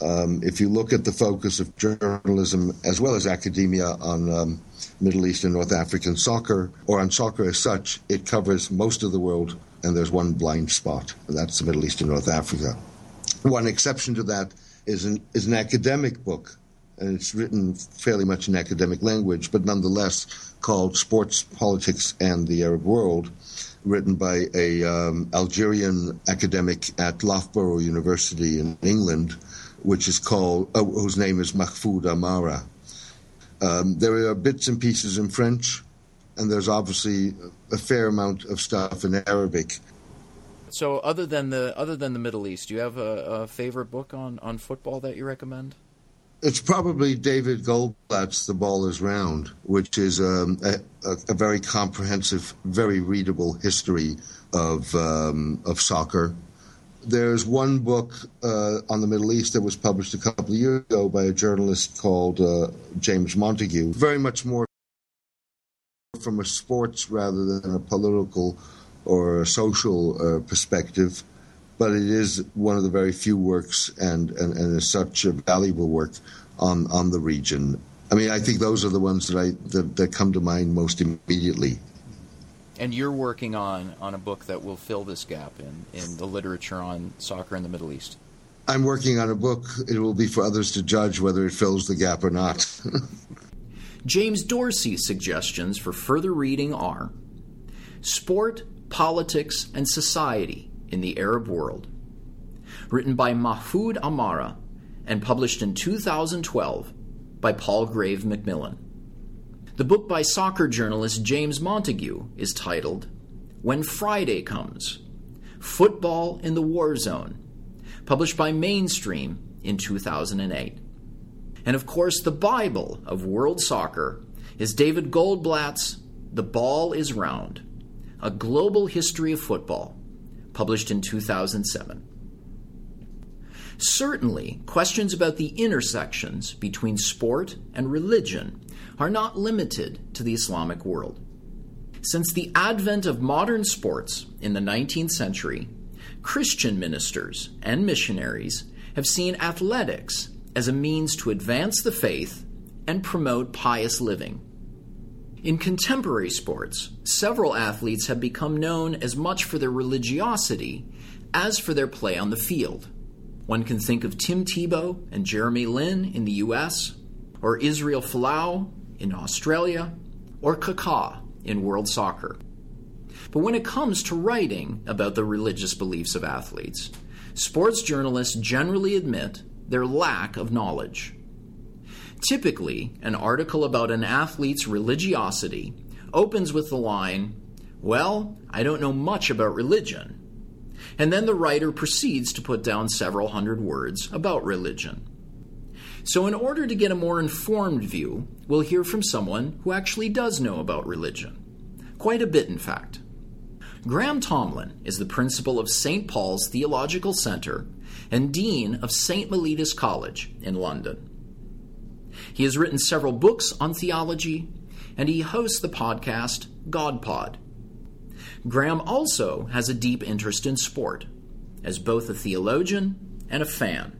Um, if you look at the focus of journalism as well as academia on um, Middle East and North African soccer, or on soccer as such, it covers most of the world, and there's one blind spot, and that's the Middle East and North Africa. One exception to that is an, is an academic book, and it's written fairly much in academic language, but nonetheless called Sports, Politics, and the Arab World, written by a um, Algerian academic at Loughborough University in England which is called, uh, whose name is Mahfoud Amara. Um, there are bits and pieces in French, and there's obviously a fair amount of stuff in Arabic. So, other than the other than the Middle East, do you have a, a favorite book on, on football that you recommend? It's probably David Goldblatt's The Ball is Round, which is um, a, a, very comprehensive, very readable history of um, of soccer there's one book uh, on the Middle East that was published a couple of years ago by a journalist called uh, James Montague, very much more from a sports rather than a political or a social uh, perspective. But it is one of the very few works, and, and, and is such a valuable work on, on the region. I mean, I think those are the ones that I that, that come to mind most immediately and you're working on on a book that will fill this gap in in the literature on soccer in the Middle East. I'm working on a book. It will be for others to judge whether it fills the gap or not. James Dorsey's suggestions for further reading are Sport, Politics, and Society in the Arab World, written by Mahfoud Amara and published in 2012 by Palgrave Macmillan. The book by soccer journalist James Montague is titled When Friday Comes Football in the War Zone, published by Mainstream in 2008. And of course, the Bible of world soccer is David Goldblatt's The Ball is Round A Global History of Football, published in 2007. Certainly, questions about the intersections between sport and religion are not limited to the Islamic world. Since the advent of modern sports in the 19th century, Christian ministers and missionaries have seen athletics as a means to advance the faith and promote pious living. In contemporary sports, several athletes have become known as much for their religiosity as for their play on the field. One can think of Tim Tebow and Jeremy Lin in the US, or Israel Folau in Australia, or Kaká in world soccer. But when it comes to writing about the religious beliefs of athletes, sports journalists generally admit their lack of knowledge. Typically, an article about an athlete's religiosity opens with the line, Well, I don't know much about religion. And then the writer proceeds to put down several hundred words about religion. So, in order to get a more informed view, we'll hear from someone who actually does know about religion. Quite a bit, in fact. Graham Tomlin is the principal of St. Paul's Theological Center and dean of St. Mellitus College in London. He has written several books on theology, and he hosts the podcast GodPod. Graham also has a deep interest in sport, as both a theologian and a fan.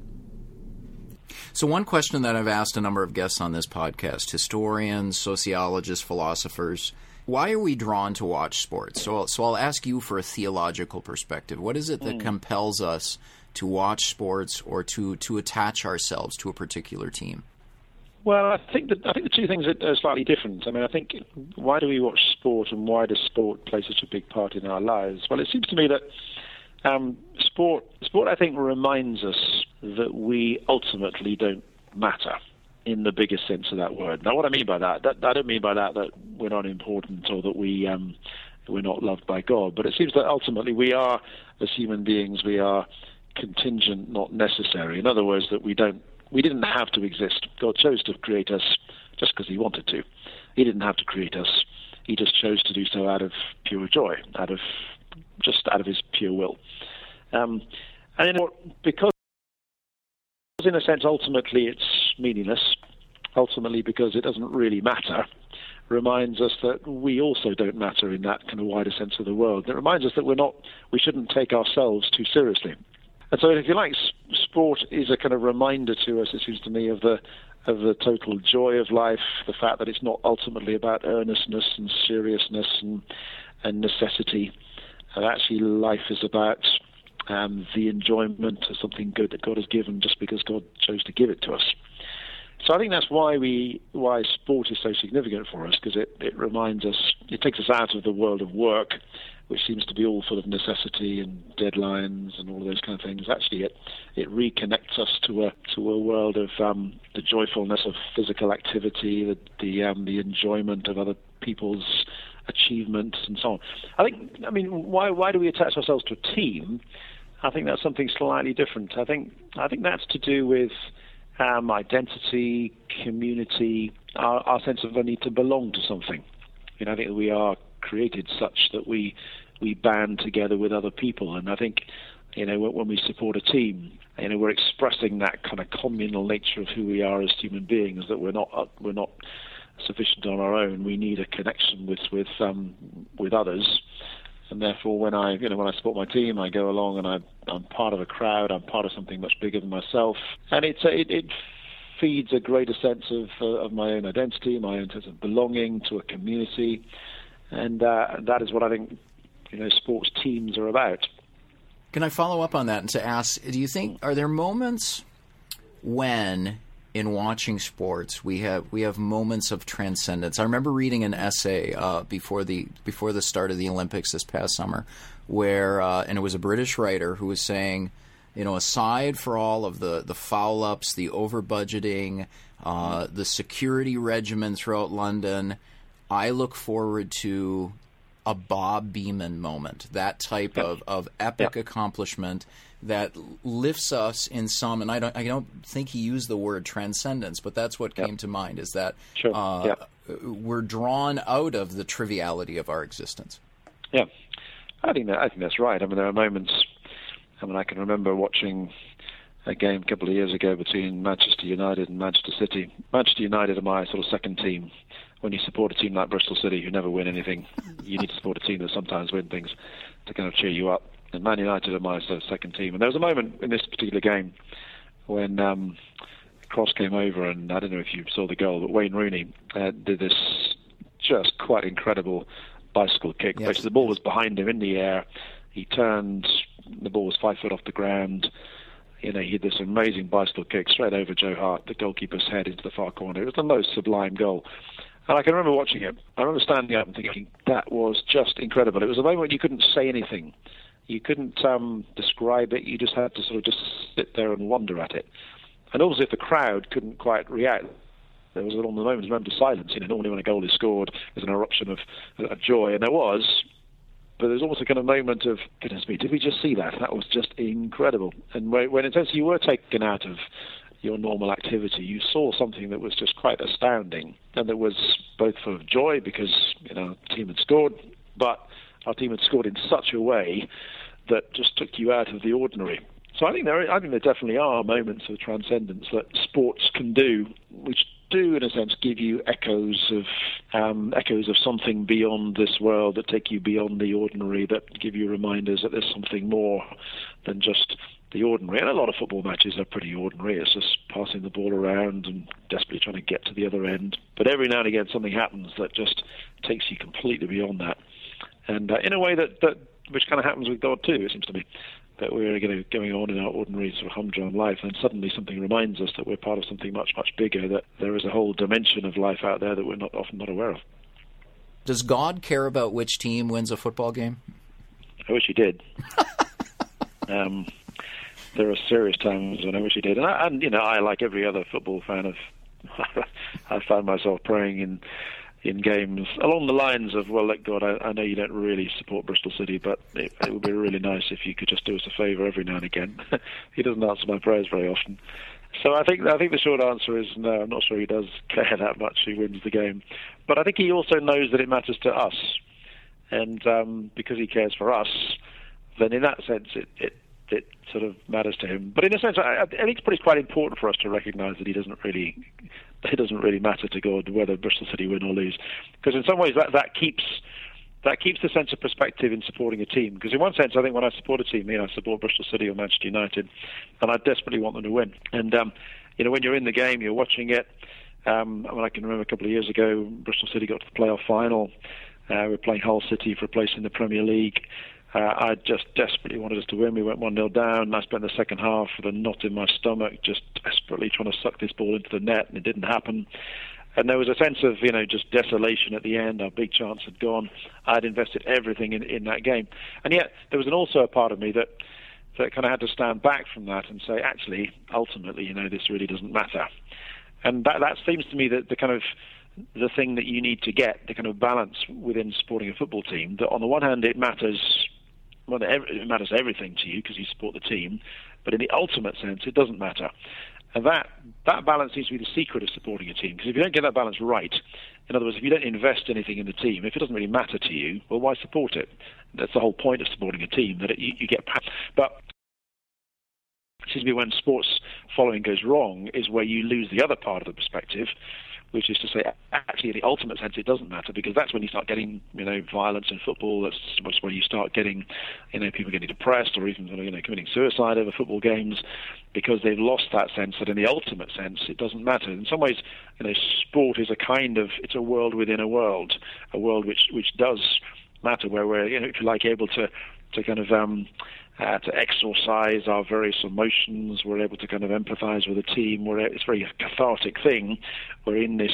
So, one question that I've asked a number of guests on this podcast historians, sociologists, philosophers why are we drawn to watch sports? So, so I'll ask you for a theological perspective. What is it that mm. compels us to watch sports or to, to attach ourselves to a particular team? Well, I think I think the two things are slightly different. I mean, I think why do we watch sport, and why does sport play such a big part in our lives? Well, it seems to me that um, sport, sport, I think, reminds us that we ultimately don't matter in the biggest sense of that word. Now, what I mean by that, that I don't mean by that that we're not important or that we um, we're not loved by God, but it seems that ultimately we are, as human beings, we are contingent, not necessary. In other words, that we don't we didn't have to exist. God chose to create us just because He wanted to. He didn't have to create us. He just chose to do so out of pure joy, out of just out of His pure will. Um, and because, in a sense, ultimately it's meaningless. Ultimately, because it doesn't really matter reminds us that we also don't matter in that kind of wider sense of the world. It reminds us that we're not, we shouldn't take ourselves too seriously. And so, if you like, sport is a kind of reminder to us, it seems to me, of the of the total joy of life, the fact that it's not ultimately about earnestness and seriousness and and necessity. And actually, life is about um, the enjoyment of something good that God has given, just because God chose to give it to us. So I think that's why we why sport is so significant for us because it, it reminds us, it takes us out of the world of work which seems to be all sort of necessity and deadlines and all of those kind of things. Actually, it it reconnects us to a to a world of um, the joyfulness of physical activity, the the, um, the enjoyment of other people's achievements and so on. I think. I mean, why why do we attach ourselves to a team? I think that's something slightly different. I think I think that's to do with um, identity, community, our, our sense of a need to belong to something. You know, I think we are created such that we we band together with other people. And I think, you know, when we support a team, you know, we're expressing that kind of communal nature of who we are as human beings. That we're not uh, we're not sufficient on our own. We need a connection with with um, with others. And therefore, when I you know when I support my team, I go along and I, I'm part of a crowd. I'm part of something much bigger than myself. And it's it, it feeds a greater sense of uh, of my own identity, my own sense of belonging to a community and uh, that is what I think you know sports teams are about. Can I follow up on that and to ask? Do you think are there moments when in watching sports we have we have moments of transcendence? I remember reading an essay uh, before the before the start of the Olympics this past summer, where uh, and it was a British writer who was saying. You know, aside for all of the, the foul ups, the over budgeting, uh, the security regimen throughout London, I look forward to a Bob Beamon moment, that type yep. of, of epic yep. accomplishment that lifts us in some, and I don't, I don't think he used the word transcendence, but that's what yep. came to mind is that sure. uh, we're drawn out of the triviality of our existence. Yeah, I think that I think that's right. I mean, there are moments. I mean, I can remember watching a game a couple of years ago between Manchester United and Manchester City. Manchester United are my sort of second team when you support a team like Bristol City who never win anything, you need to support a team that sometimes win things to kind of cheer you up. And Man United are my second team. And there was a moment in this particular game when um, Cross came over, and I don't know if you saw the goal, but Wayne Rooney uh, did this just quite incredible bicycle kick. Yes. Basically, the ball was behind him in the air. He turned, the ball was five foot off the ground. You know, he did this amazing bicycle kick straight over Joe Hart, the goalkeeper's head, into the far corner. It was the most sublime goal. And I can remember watching it. I remember standing up and thinking that was just incredible. It was a moment you couldn't say anything, you couldn't um, describe it. You just had to sort of just sit there and wonder at it. And also, if the crowd couldn't quite react, there was a moment, a moment of silence. You know, normally when a goal is scored, there's an eruption of, of joy, and there was. But there's almost a kind of moment of goodness me, did we just see that? That was just incredible. And when, when it says you were taken out of your normal activity, you saw something that was just quite astounding, and that was both full of joy because you know the team had scored, but our team had scored in such a way that just took you out of the ordinary. So I think there, I think there definitely are moments of transcendence that sports can do, which do, in a sense, give you echoes of um, echoes of something beyond this world that take you beyond the ordinary, that give you reminders that there's something more than just the ordinary. And a lot of football matches are pretty ordinary. It's just passing the ball around and desperately trying to get to the other end. But every now and again, something happens that just takes you completely beyond that. And uh, in a way that, that which kind of happens with God too. It seems to me that we're going on in our ordinary sort of humdrum life, and suddenly something reminds us that we're part of something much much bigger. That there is a whole dimension of life out there that we're not often not aware of. Does God care about which team wins a football game? I wish He did. um, there are serious times when I wish He did, and, I, and you know, I like every other football fan of. I find myself praying in in games along the lines of, well, let God, I, I know you don't really support Bristol City, but it, it, would be really nice if you could just do us a favour every now and again. he doesn't answer my prayers very often. So I think I think the short answer is no. I'm not sure he does care that much who wins the game, but I think he also knows that it matters to us, and um, because he cares for us, then in that sense it, it it sort of matters to him. But in a sense, I, I think it's quite important for us to recognise that he doesn't really, it doesn't really matter to God whether Bristol City win or lose, because in some ways that that keeps that keeps the sense of perspective in supporting a team. Because in one sense, I think when I support a team, you know, I support Bristol City or Manchester United, and I desperately want them to win. And um, you know, when you're in the game, you're watching it. Um, I mean, I can remember a couple of years ago, Bristol City got to the playoff final. Uh, we were playing Hull City for a place in the Premier League. Uh, I just desperately wanted us to win. We went 1 0 down. I spent the second half with a knot in my stomach, just desperately trying to suck this ball into the net, and it didn't happen. And there was a sense of, you know, just desolation at the end. Our big chance had gone. I'd invested everything in, in that game. And yet, there was an, also a part of me that, that kind of had to stand back from that and say, actually, ultimately, you know, this really doesn't matter. And that, that seems to me that the kind of the thing that you need to get, the kind of balance within supporting a football team, that on the one hand, it matters well, it matters everything to you because you support the team, but in the ultimate sense, it doesn't matter. And that that balance seems to be the secret of supporting a team. Because if you don't get that balance right, in other words, if you don't invest anything in the team, if it doesn't really matter to you, well, why support it? That's the whole point of supporting a team that it, you, you get. But seems to me when sports following goes wrong is where you lose the other part of the perspective, which is to say, actually, in the ultimate sense, it doesn't matter because that's when you start getting, you know, violence in football. That's, when you start getting, you know, people getting depressed or even, you know, committing suicide over football games because they've lost that sense that in the ultimate sense, it doesn't matter. In some ways, you know, sport is a kind of, it's a world within a world, a world which, which does matter, where we're, you know, if you like, able to, to kind of, um, uh, to exorcise our various emotions. We're able to kind of empathize with the team. We're, it's a very cathartic thing. We're in this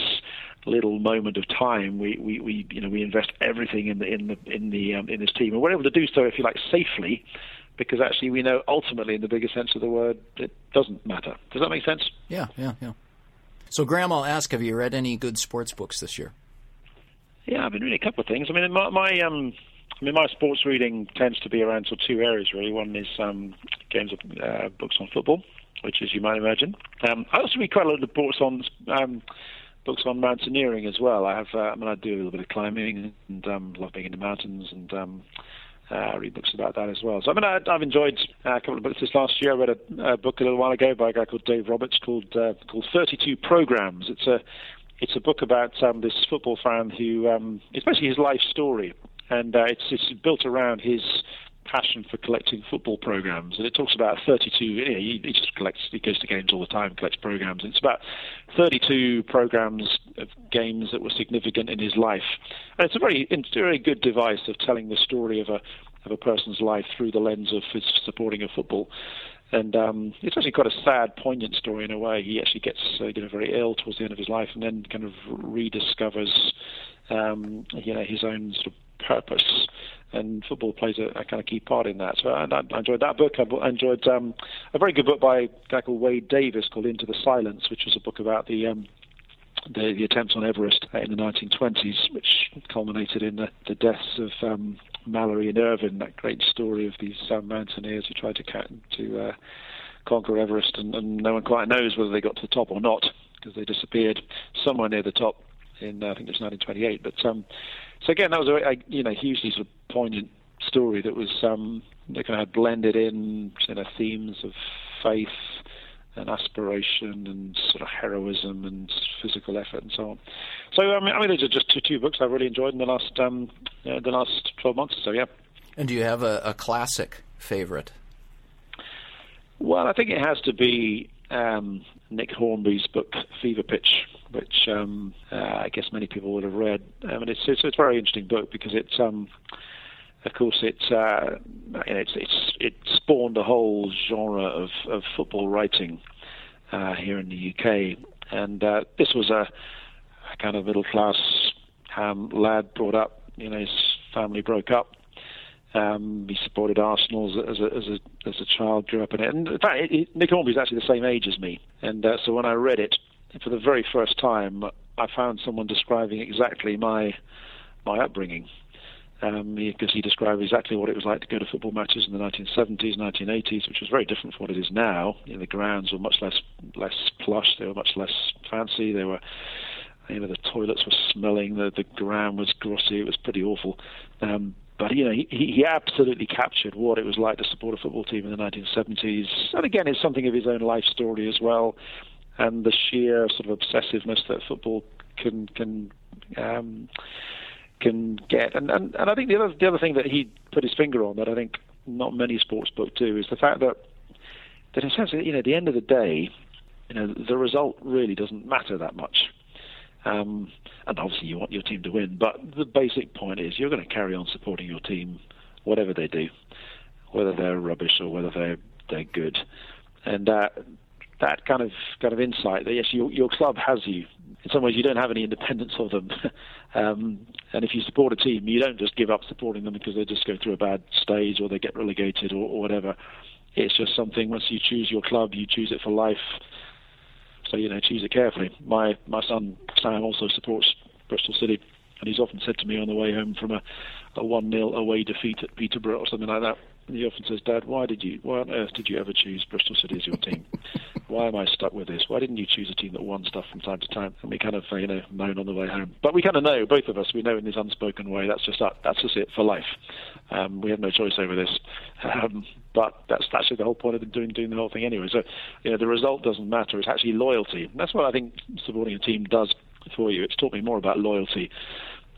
little moment of time. We, we, we you know we invest everything in the in the in the um, in this team, and we're able to do so, if you like, safely. Because actually, we know ultimately, in the bigger sense of the word, it doesn't matter. Does that make sense? Yeah, yeah, yeah. So, Graham, I'll ask: Have you read any good sports books this year? Yeah, I've been reading a couple of things. I mean, my, my um, I mean, my sports reading tends to be around sort of two areas really. One is um, games of uh, books on football, which, as you might imagine, um, I also read quite a lot of books on um, books on mountaineering as well. I have, uh, I mean, I do a little bit of climbing and um, love being in the mountains and. Um, uh, read books about that as well. So I mean, I, have enjoyed uh, a couple of books this last year. I read a, a, book a little while ago by a guy called Dave Roberts called uh, called 32 Programs. It's a it's a book about um, this football fan who um, it's basically his life story and uh, it's, it's built around his passion for collecting football programs, and it talks about 32. You know, he, he, just collects, he goes to games all the time, collects programs. It's about 32 programs of games that were significant in his life, and it's a very, it's a very good device of telling the story of a of a person's life through the lens of his supporting of football. And um, it's actually quite a sad, poignant story in a way. He actually gets uh, you know very ill towards the end of his life, and then kind of rediscovers um, you know his own sort of purpose, and football plays a, a, kind of key part in that. So I, I enjoyed that book. I enjoyed um, a very good book by a guy called Wade Davis called Into the Silence, which was a book about the um, the, the, attempts on Everest in the 1920s, which culminated in the, the deaths of um, Mallory and Irvine, that great story of these um, mountaineers who tried to, to uh, conquer Everest, and, and, no one quite knows whether they got to the top or not because they disappeared somewhere near the top in uh, I think it was 1928. But um, so again, that was a, a you know hugely sort of poignant story that was um, that kind of blended in you know themes of faith and aspiration and sort of heroism and physical effort and so on. So I mean, I mean those are just two, two books I've really enjoyed in the last um, you know, the last 12 months or so. Yeah. And do you have a, a classic favorite? Well, I think it has to be um, Nick Hornby's book Fever Pitch, which um, uh, I guess many people would have read. I mean, it's, it's, it's a very interesting book because it's um, of course, it's, uh, it's, it's it spawned a whole genre of, of football writing uh, here in the UK, and uh, this was a, a, kind of middle class um, lad brought up. You know, his family broke up. Um, he supported Arsenal as a, as a as a child, grew up in it. And in fact, it, it, Nick actually the same age as me, and uh, so when I read it for the very first time, I found someone describing exactly my my upbringing um, because he described exactly what it was like to go to football matches in the 1970s, 1980s, which was very different from what it is now. You know, the grounds were much less less plush, they were much less fancy. They were, you know, the toilets were smelling, the the ground was grotty. It was pretty awful. Um, but you know, he, he absolutely captured what it was like to support a football team in the 1970s. And again, it's something of his own life story as well, and the sheer sort of obsessiveness that football can can. Um, can get. And, and, and I think the other the other thing that he put his finger on that I think not many sports books do is the fact that that in sense, you know, at the end of the day, you know, the result really doesn't matter that much. Um, and obviously, you want your team to win, but the basic point is you're going to carry on supporting your team, whatever they do, whether they're rubbish or whether they're they're good. And uh, that kind of kind of insight that yes, your your club has you. In some ways, you don't have any independence of them. um, and if you support a team, you don't just give up supporting them because they just go through a bad stage or they get relegated or, or whatever. It's just something. Once you choose your club, you choose it for life. So you know, choose it carefully. My my son Sam also supports Bristol City, and he's often said to me on the way home from a a one 0 away defeat at Peterborough or something like that he often says, Dad, why did you, why on earth did you ever choose Bristol City as your team? why am I stuck with this? Why didn't you choose a team that won stuff from time to time? And we kind of, you know, moan on the way home. But we kind of know, both of us, we know in this unspoken way, that's just that, that's just it for life. Um, we have no choice over this. Um, but that's actually the whole point of doing doing the whole thing anyway. So, you know, the result doesn't matter. It's actually loyalty. And that's what I think supporting a team does for you. It's taught me more about loyalty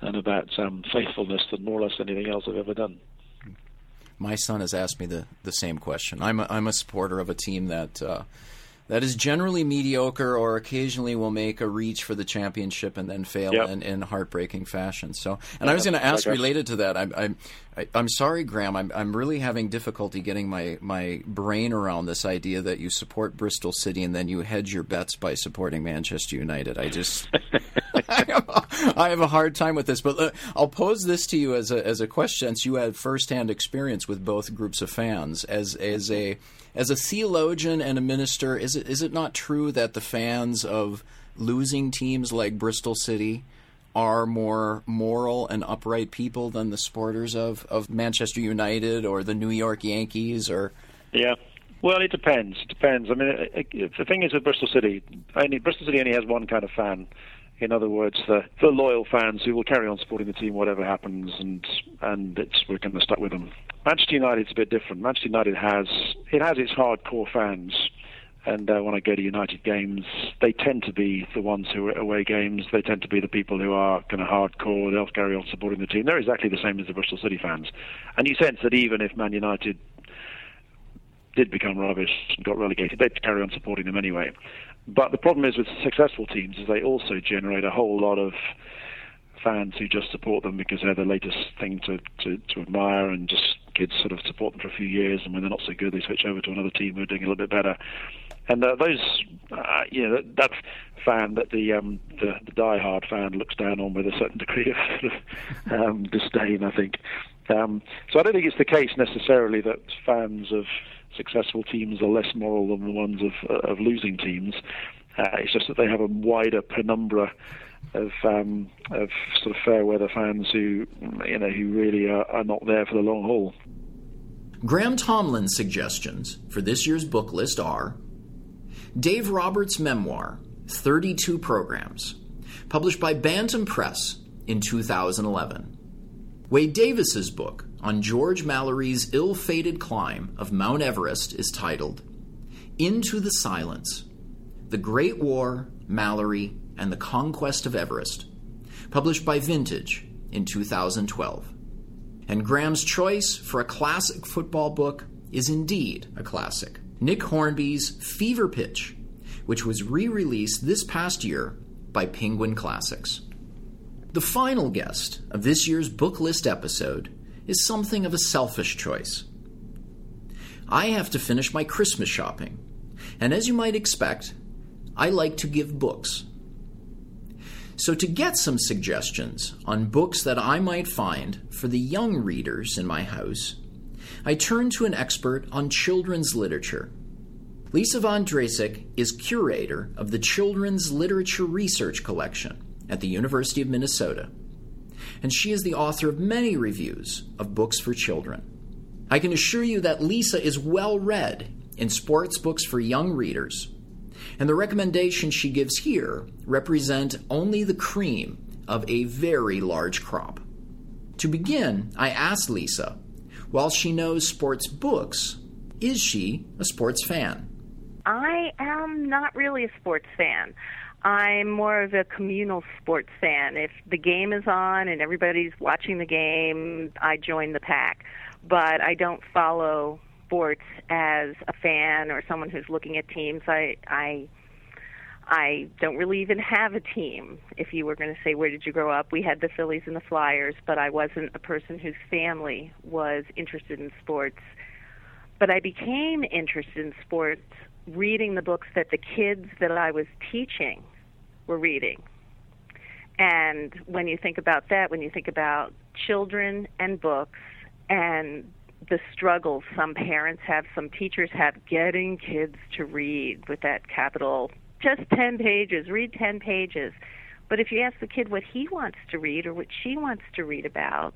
and about um, faithfulness than more or less anything else I've ever done. My son has asked me the, the same question. I'm a, I'm a supporter of a team that uh, that is generally mediocre or occasionally will make a reach for the championship and then fail yep. in, in heartbreaking fashion. So, and yeah, I was going to ask related to that. I'm I'm I'm sorry, Graham. I'm I'm really having difficulty getting my my brain around this idea that you support Bristol City and then you hedge your bets by supporting Manchester United. I just I, have a, I have a hard time with this. But uh, I'll pose this to you as a as a question, since you had firsthand experience with both groups of fans as as a as a theologian and a minister, is it is it not true that the fans of losing teams like Bristol City are more moral and upright people than the supporters of, of Manchester United or the New York Yankees or? Yeah. Well it depends. It depends. I mean the thing is with Bristol City only Bristol City only has one kind of fan in other words, the, the loyal fans who will carry on supporting the team whatever happens, and and we're going to stuck with them. Manchester United's a bit different. Manchester United has it has its hardcore fans, and uh, when I go to United games, they tend to be the ones who are away games. They tend to be the people who are kind of hardcore. They'll carry on supporting the team. They're exactly the same as the Bristol City fans, and you sense that even if Man United did become rubbish and got relegated, they'd carry on supporting them anyway. But the problem is with successful teams is they also generate a whole lot of fans who just support them because they're the latest thing to, to, to admire and just kids sort of support them for a few years and when they're not so good they switch over to another team who are doing a little bit better. And uh, those, uh, you know, that, that fan that the, um, the the die-hard fan looks down on with a certain degree of um, disdain, I think. Um, so I don't think it's the case necessarily that fans of successful teams are less moral than the ones of, of losing teams. Uh, it's just that they have a wider penumbra of um, of sort of fair weather fans who you know who really are, are not there for the long haul. Graham Tomlin's suggestions for this year's book list are Dave Roberts' memoir, 32 Programs, published by Bantam Press in 2011. Wade Davis's book on George Mallory's ill fated climb of Mount Everest is titled Into the Silence The Great War, Mallory, and the Conquest of Everest, published by Vintage in 2012. And Graham's choice for a classic football book is indeed a classic Nick Hornby's Fever Pitch, which was re released this past year by Penguin Classics. The final guest of this year's book list episode is something of a selfish choice. I have to finish my Christmas shopping, and as you might expect, I like to give books. So, to get some suggestions on books that I might find for the young readers in my house, I turn to an expert on children's literature. Lisa von Drasek is curator of the Children's Literature Research Collection at the University of Minnesota, and she is the author of many reviews of books for children. I can assure you that Lisa is well read in sports books for young readers and the recommendations she gives here represent only the cream of a very large crop. To begin, I asked Lisa, while she knows sports books, is she a sports fan? I am not really a sports fan. I'm more of a communal sports fan. If the game is on and everybody's watching the game, I join the pack. But I don't follow sports as a fan or someone who's looking at teams. I I I don't really even have a team. If you were going to say where did you grow up, we had the Phillies and the Flyers, but I wasn't a person whose family was interested in sports. But I became interested in sports reading the books that the kids that I was teaching were reading. And when you think about that, when you think about children and books and the struggles some parents have, some teachers have, getting kids to read with that capital, just 10 pages, read 10 pages. But if you ask the kid what he wants to read or what she wants to read about,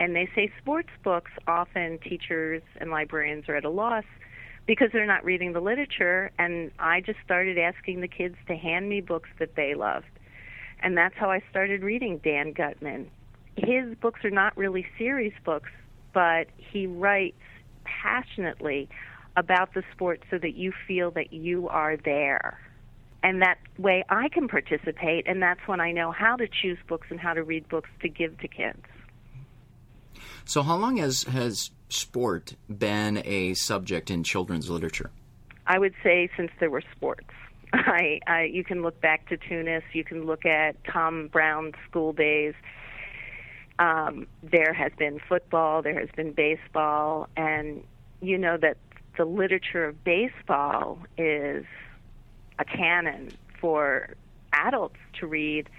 and they say sports books, often teachers and librarians are at a loss because they're not reading the literature. And I just started asking the kids to hand me books that they loved. And that's how I started reading Dan Gutman. His books are not really series books, but he writes passionately about the sport so that you feel that you are there. And that way I can participate, and that's when I know how to choose books and how to read books to give to kids. So, how long has, has sport been a subject in children's literature? I would say since there were sports. I, I you can look back to Tunis, you can look at Tom Brown's school days um, there has been football, there has been baseball, and you know that the literature of baseball is a canon for adults to read.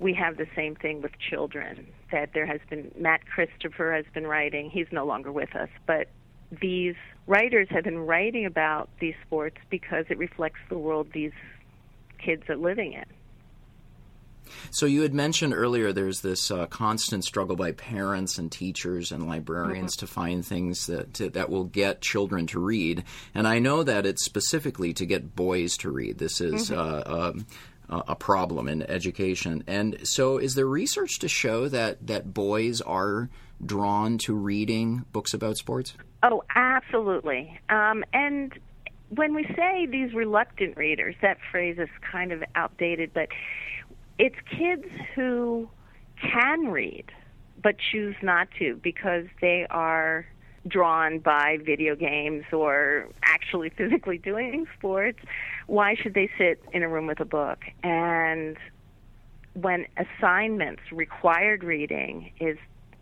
We have the same thing with children. That there has been Matt Christopher has been writing. He's no longer with us, but these writers have been writing about these sports because it reflects the world these kids are living in. So you had mentioned earlier there's this uh, constant struggle by parents and teachers and librarians mm-hmm. to find things that to, that will get children to read, and I know that it's specifically to get boys to read. This is. Mm-hmm. Uh, um, a problem in education. And so, is there research to show that, that boys are drawn to reading books about sports? Oh, absolutely. Um, and when we say these reluctant readers, that phrase is kind of outdated, but it's kids who can read but choose not to because they are drawn by video games or actually physically doing sports, why should they sit in a room with a book? And when assignments, required reading, is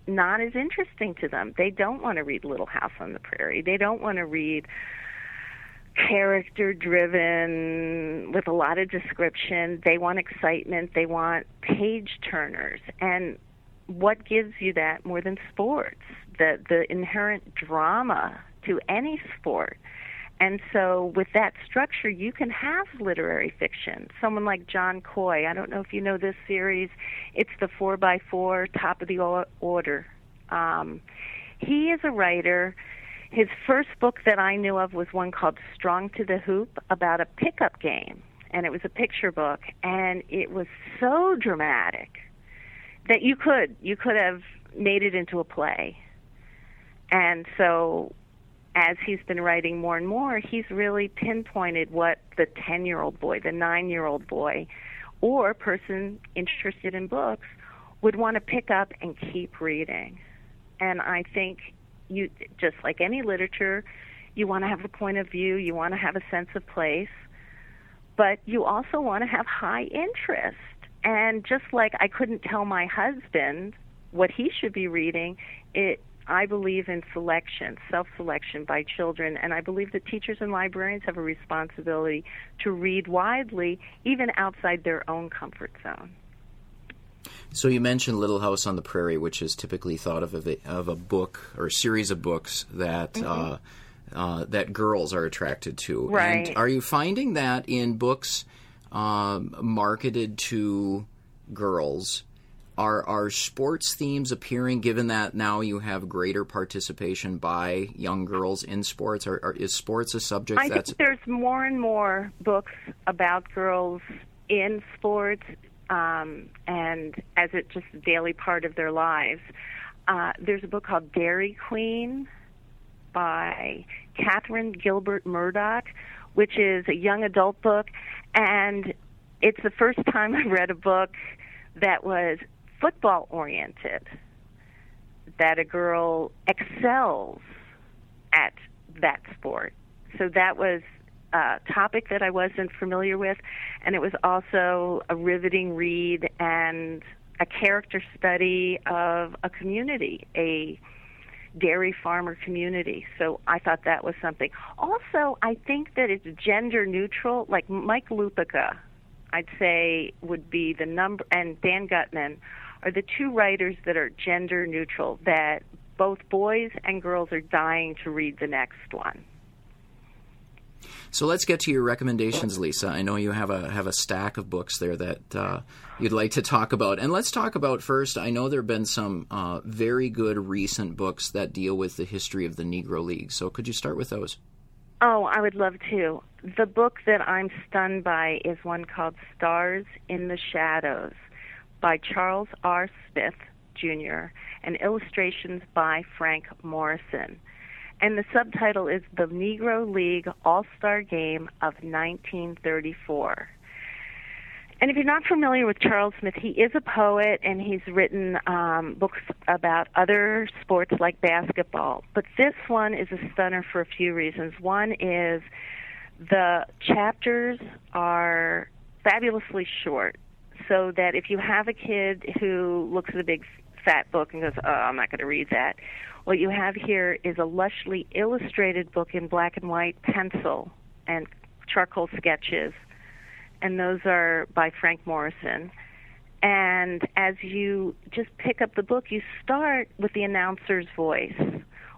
not as interesting to them, they don't want to read Little House on the Prairie. They don't want to read character driven with a lot of description. They want excitement. They want page turners. And what gives you that more than sports? The the inherent drama to any sport. And so, with that structure, you can have literary fiction. Someone like John Coy, I don't know if you know this series, it's the 4 by 4 top of the order. Um, he is a writer his first book that I knew of was one called Strong to the Hoop about a pickup game. And it was a picture book. And it was so dramatic that you could, you could have made it into a play. And so as he's been writing more and more, he's really pinpointed what the 10 year old boy, the 9 year old boy, or person interested in books would want to pick up and keep reading. And I think you just like any literature, you want to have a point of view, you want to have a sense of place, but you also want to have high interest. And just like I couldn't tell my husband what he should be reading, it I believe in selection, self-selection by children, and I believe that teachers and librarians have a responsibility to read widely, even outside their own comfort zone. So you mentioned Little House on the Prairie, which is typically thought of a, of a book or a series of books that mm-hmm. uh, uh, that girls are attracted to. Right. And are you finding that in books um, marketed to girls? Are, are sports themes appearing given that now you have greater participation by young girls in sports? Are, are, is sports a subject I that's. think there's more and more books about girls in sports um, and as it's just a daily part of their lives. Uh, there's a book called Dairy Queen by Catherine Gilbert Murdock, which is a young adult book, and it's the first time I read a book that was football oriented, that a girl excels at that sport. So that was a topic that I wasn't familiar with, and it was also a riveting read and a character study of a community, a dairy farmer community. So I thought that was something. Also, I think that it's gender neutral. Like Mike Lupica, I'd say would be the number, and Dan Gutman are the two writers that are gender neutral, that both boys and girls are dying to read the next one. So let's get to your recommendations, Lisa. I know you have a have a stack of books there that uh, you'd like to talk about, and let's talk about first. I know there have been some uh, very good recent books that deal with the history of the Negro League. So could you start with those? Oh, I would love to. The book that I'm stunned by is one called Stars in the Shadows by Charles R. Smith Jr. and illustrations by Frank Morrison. And the subtitle is The Negro League All Star Game of 1934. And if you're not familiar with Charles Smith, he is a poet and he's written um, books about other sports like basketball. But this one is a stunner for a few reasons. One is the chapters are fabulously short so that if you have a kid who looks at a big fat book and goes, "Oh, I'm not going to read that," what you have here is a lushly illustrated book in black and white pencil and charcoal sketches, and those are by Frank Morrison. And as you just pick up the book, you start with the announcer's voice.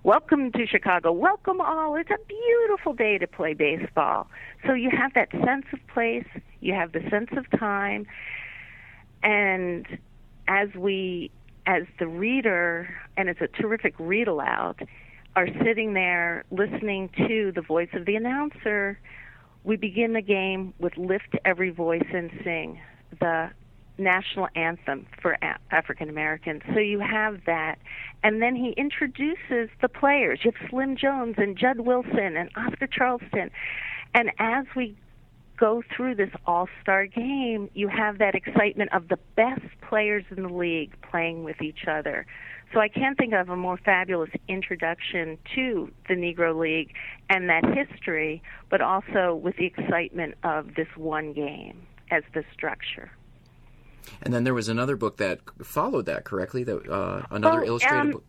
Welcome to Chicago. Welcome all. It's a beautiful day to play baseball. So you have that sense of place, you have the sense of time, and as we, as the reader, and it's a terrific read aloud, are sitting there listening to the voice of the announcer, we begin the game with Lift Every Voice and Sing, the national anthem for African Americans. So you have that. And then he introduces the players. You have Slim Jones and Jud Wilson and Oscar Charleston. And as we go through this all star game, you have that excitement of the best players in the league playing with each other. So I can't think of a more fabulous introduction to the Negro League and that history, but also with the excitement of this one game as the structure. And then there was another book that followed that correctly. That uh, another oh, illustrated um, book.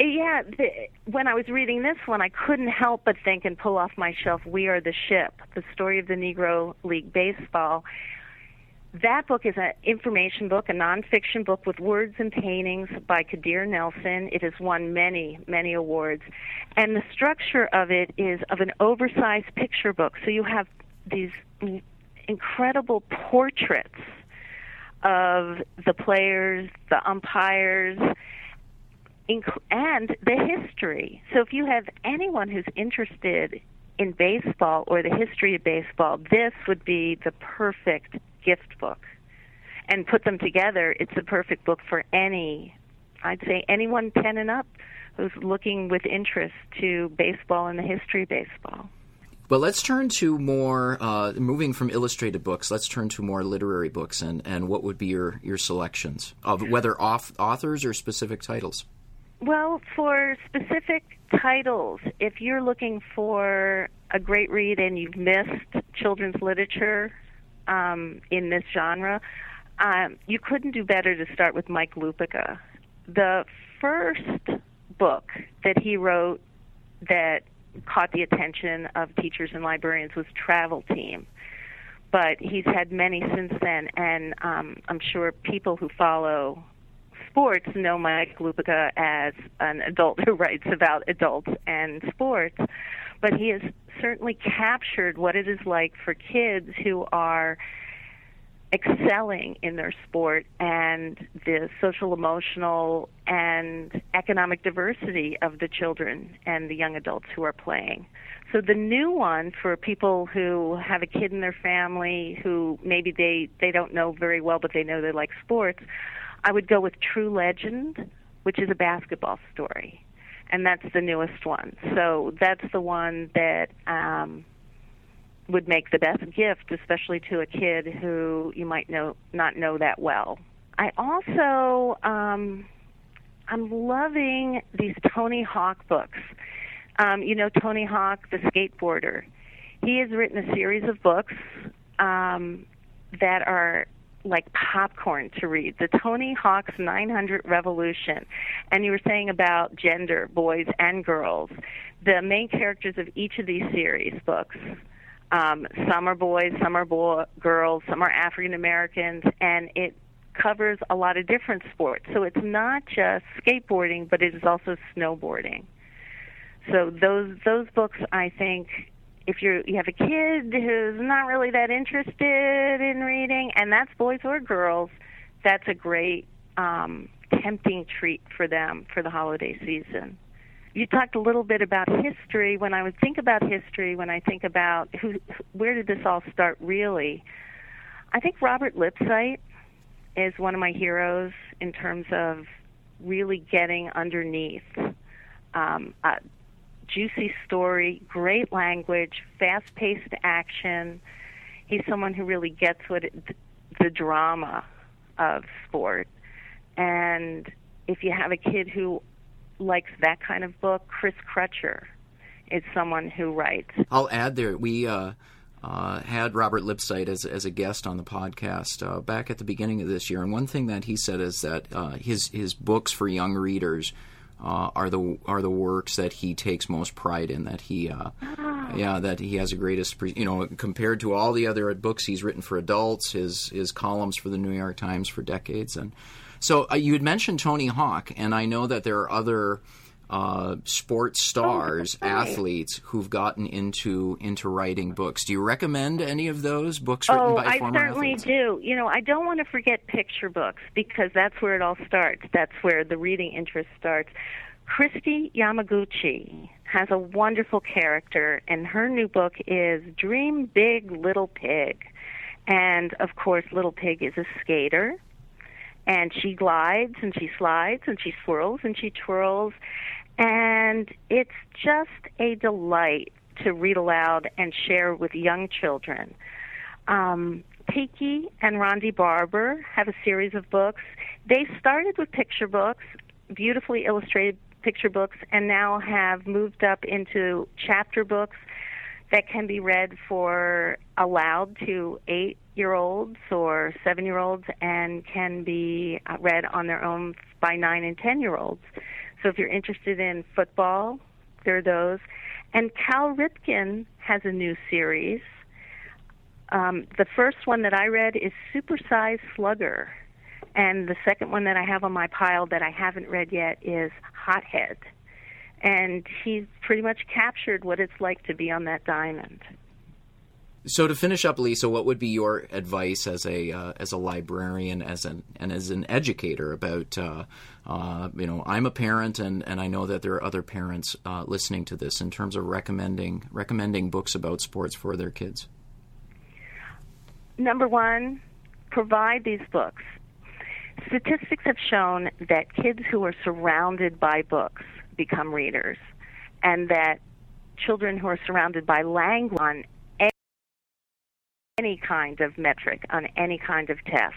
Yeah, the, when I was reading this one, I couldn't help but think and pull off my shelf "We Are the Ship," the story of the Negro League baseball. That book is an information book, a nonfiction book with words and paintings by Kadir Nelson. It has won many, many awards. And the structure of it is of an oversized picture book. So you have these incredible portraits of the players, the umpires, and the history. So if you have anyone who's interested in baseball or the history of baseball, this would be the perfect gift book. And put them together, it's a perfect book for any, I'd say anyone 10 and up who's looking with interest to baseball and the history of baseball. Well, let's turn to more, uh, moving from illustrated books, let's turn to more literary books and, and what would be your, your selections of whether off, authors or specific titles? Well, for specific titles, if you're looking for a great read and you've missed children's literature um, in this genre, um, you couldn't do better to start with Mike Lupica. the first book that he wrote that caught the attention of teachers and librarians was Travel Team. But he's had many since then, and um, I'm sure people who follow sports know Mike Lupica as an adult who writes about adults and sports. But he has certainly captured what it is like for kids who are excelling in their sport and the social emotional and economic diversity of the children and the young adults who are playing. So the new one for people who have a kid in their family who maybe they they don't know very well but they know they like sports, I would go with True Legend, which is a basketball story. And that's the newest one. So that's the one that um would make the best gift, especially to a kid who you might know not know that well. I also um, I'm loving these Tony Hawk books. Um, you know Tony Hawk, the skateboarder. He has written a series of books um, that are like popcorn to read. The Tony Hawk's 900 Revolution. And you were saying about gender, boys and girls. The main characters of each of these series books um, some are boys, some are boy, girls, some are African Americans, and it covers a lot of different sports. So it's not just skateboarding, but it is also snowboarding. So those those books, I think, if you you have a kid who's not really that interested in reading, and that's boys or girls, that's a great um, tempting treat for them for the holiday season you talked a little bit about history. When I would think about history, when I think about who, where did this all start really, I think Robert Lipsyte is one of my heroes in terms of really getting underneath um, a juicy story, great language, fast-paced action. He's someone who really gets what it, the drama of sport. And if you have a kid who likes that kind of book. Chris Crutcher is someone who writes. I'll add there, we uh, uh, had Robert Lipsyte as, as a guest on the podcast uh, back at the beginning of this year, and one thing that he said is that uh, his his books for young readers. Uh, are the are the works that he takes most pride in that he uh, oh. yeah that he has the greatest you know compared to all the other books he's written for adults his his columns for the New York Times for decades and so uh, you had mentioned Tony Hawk, and I know that there are other uh, sports stars, oh, athletes who've gotten into into writing books. Do you recommend any of those books written oh, by I former certainly athletes? do. You know, I don't want to forget picture books because that's where it all starts. That's where the reading interest starts. Kristi Yamaguchi has a wonderful character, and her new book is Dream Big, Little Pig. And of course, Little Pig is a skater and she glides and she slides and she swirls and she twirls and it's just a delight to read aloud and share with young children. Um, Tiki and Ronde Barber have a series of books. They started with picture books, beautifully illustrated picture books, and now have moved up into chapter books that can be read for aloud to eight year olds or seven year olds and can be uh, read on their own by nine and ten year olds. So if you're interested in football, there are those. And Cal Ripken has a new series. Um, the first one that I read is Supersize Slugger. And the second one that I have on my pile that I haven't read yet is Hothead. And he's pretty much captured what it's like to be on that diamond. So to finish up, Lisa, what would be your advice as a uh, as a librarian, as an and as an educator about uh, uh, you know I'm a parent and, and I know that there are other parents uh, listening to this in terms of recommending recommending books about sports for their kids. Number one, provide these books. Statistics have shown that kids who are surrounded by books become readers, and that children who are surrounded by language any kind of metric, on any kind of test.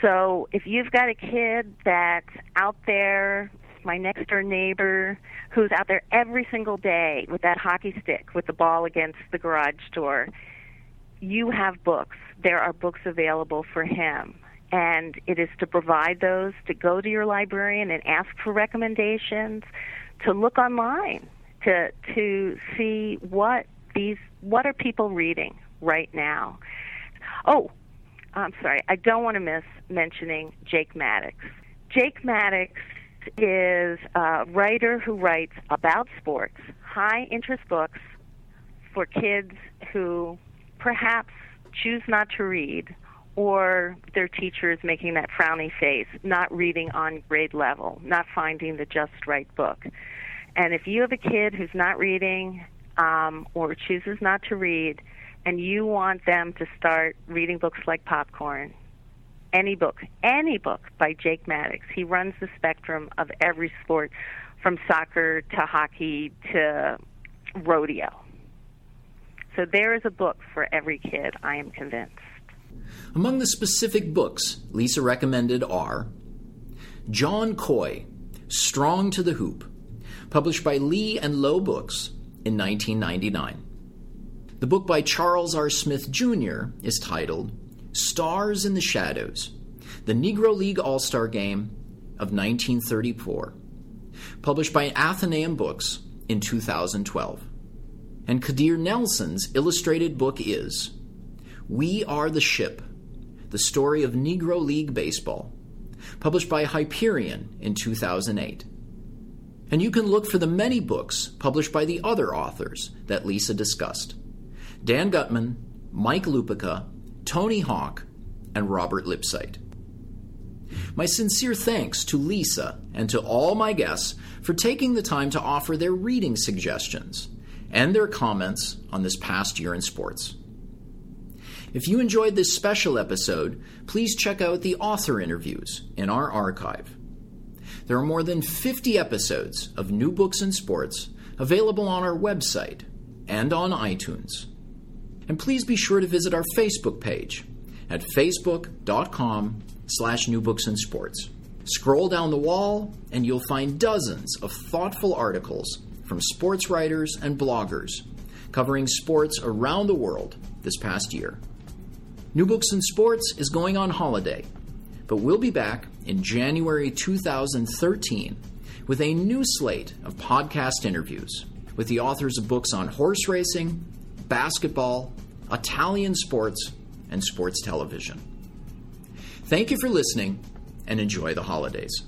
So if you've got a kid that's out there, my next door neighbor, who's out there every single day with that hockey stick with the ball against the garage door, you have books. There are books available for him. and it is to provide those, to go to your librarian and ask for recommendations, to look online, to to see what these what are people reading right now. Oh, I'm sorry, I don't want to miss mentioning Jake Maddox. Jake Maddox is a writer who writes about sports, high interest books for kids who perhaps choose not to read or their teacher is making that frowny face, not reading on grade level, not finding the just right book. And if you have a kid who's not reading um, or chooses not to read, and you want them to start reading books like Popcorn, any book, any book by Jake Maddox, he runs the spectrum of every sport from soccer to hockey to rodeo. So there is a book for every kid, I am convinced. Among the specific books Lisa recommended are John Coy, Strong to the Hoop, published by Lee and Low Books in 1999. The book by Charles R. Smith Jr. is titled Stars in the Shadows The Negro League All Star Game of 1934, published by Atheneum Books in 2012. And Kadir Nelson's illustrated book is We Are the Ship The Story of Negro League Baseball, published by Hyperion in 2008. And you can look for the many books published by the other authors that Lisa discussed Dan Gutman, Mike Lupica, Tony Hawk, and Robert Lipsyte. My sincere thanks to Lisa and to all my guests for taking the time to offer their reading suggestions and their comments on this past year in sports. If you enjoyed this special episode, please check out the author interviews in our archive. There are more than 50 episodes of New Books in Sports available on our website and on iTunes. And please be sure to visit our Facebook page at facebook.com slash newbooksinsports. Scroll down the wall and you'll find dozens of thoughtful articles from sports writers and bloggers covering sports around the world this past year. New Books in Sports is going on holiday, but we'll be back in January 2013 with a new slate of podcast interviews with the authors of books on horse racing, basketball, Italian sports, and sports television. Thank you for listening and enjoy the holidays.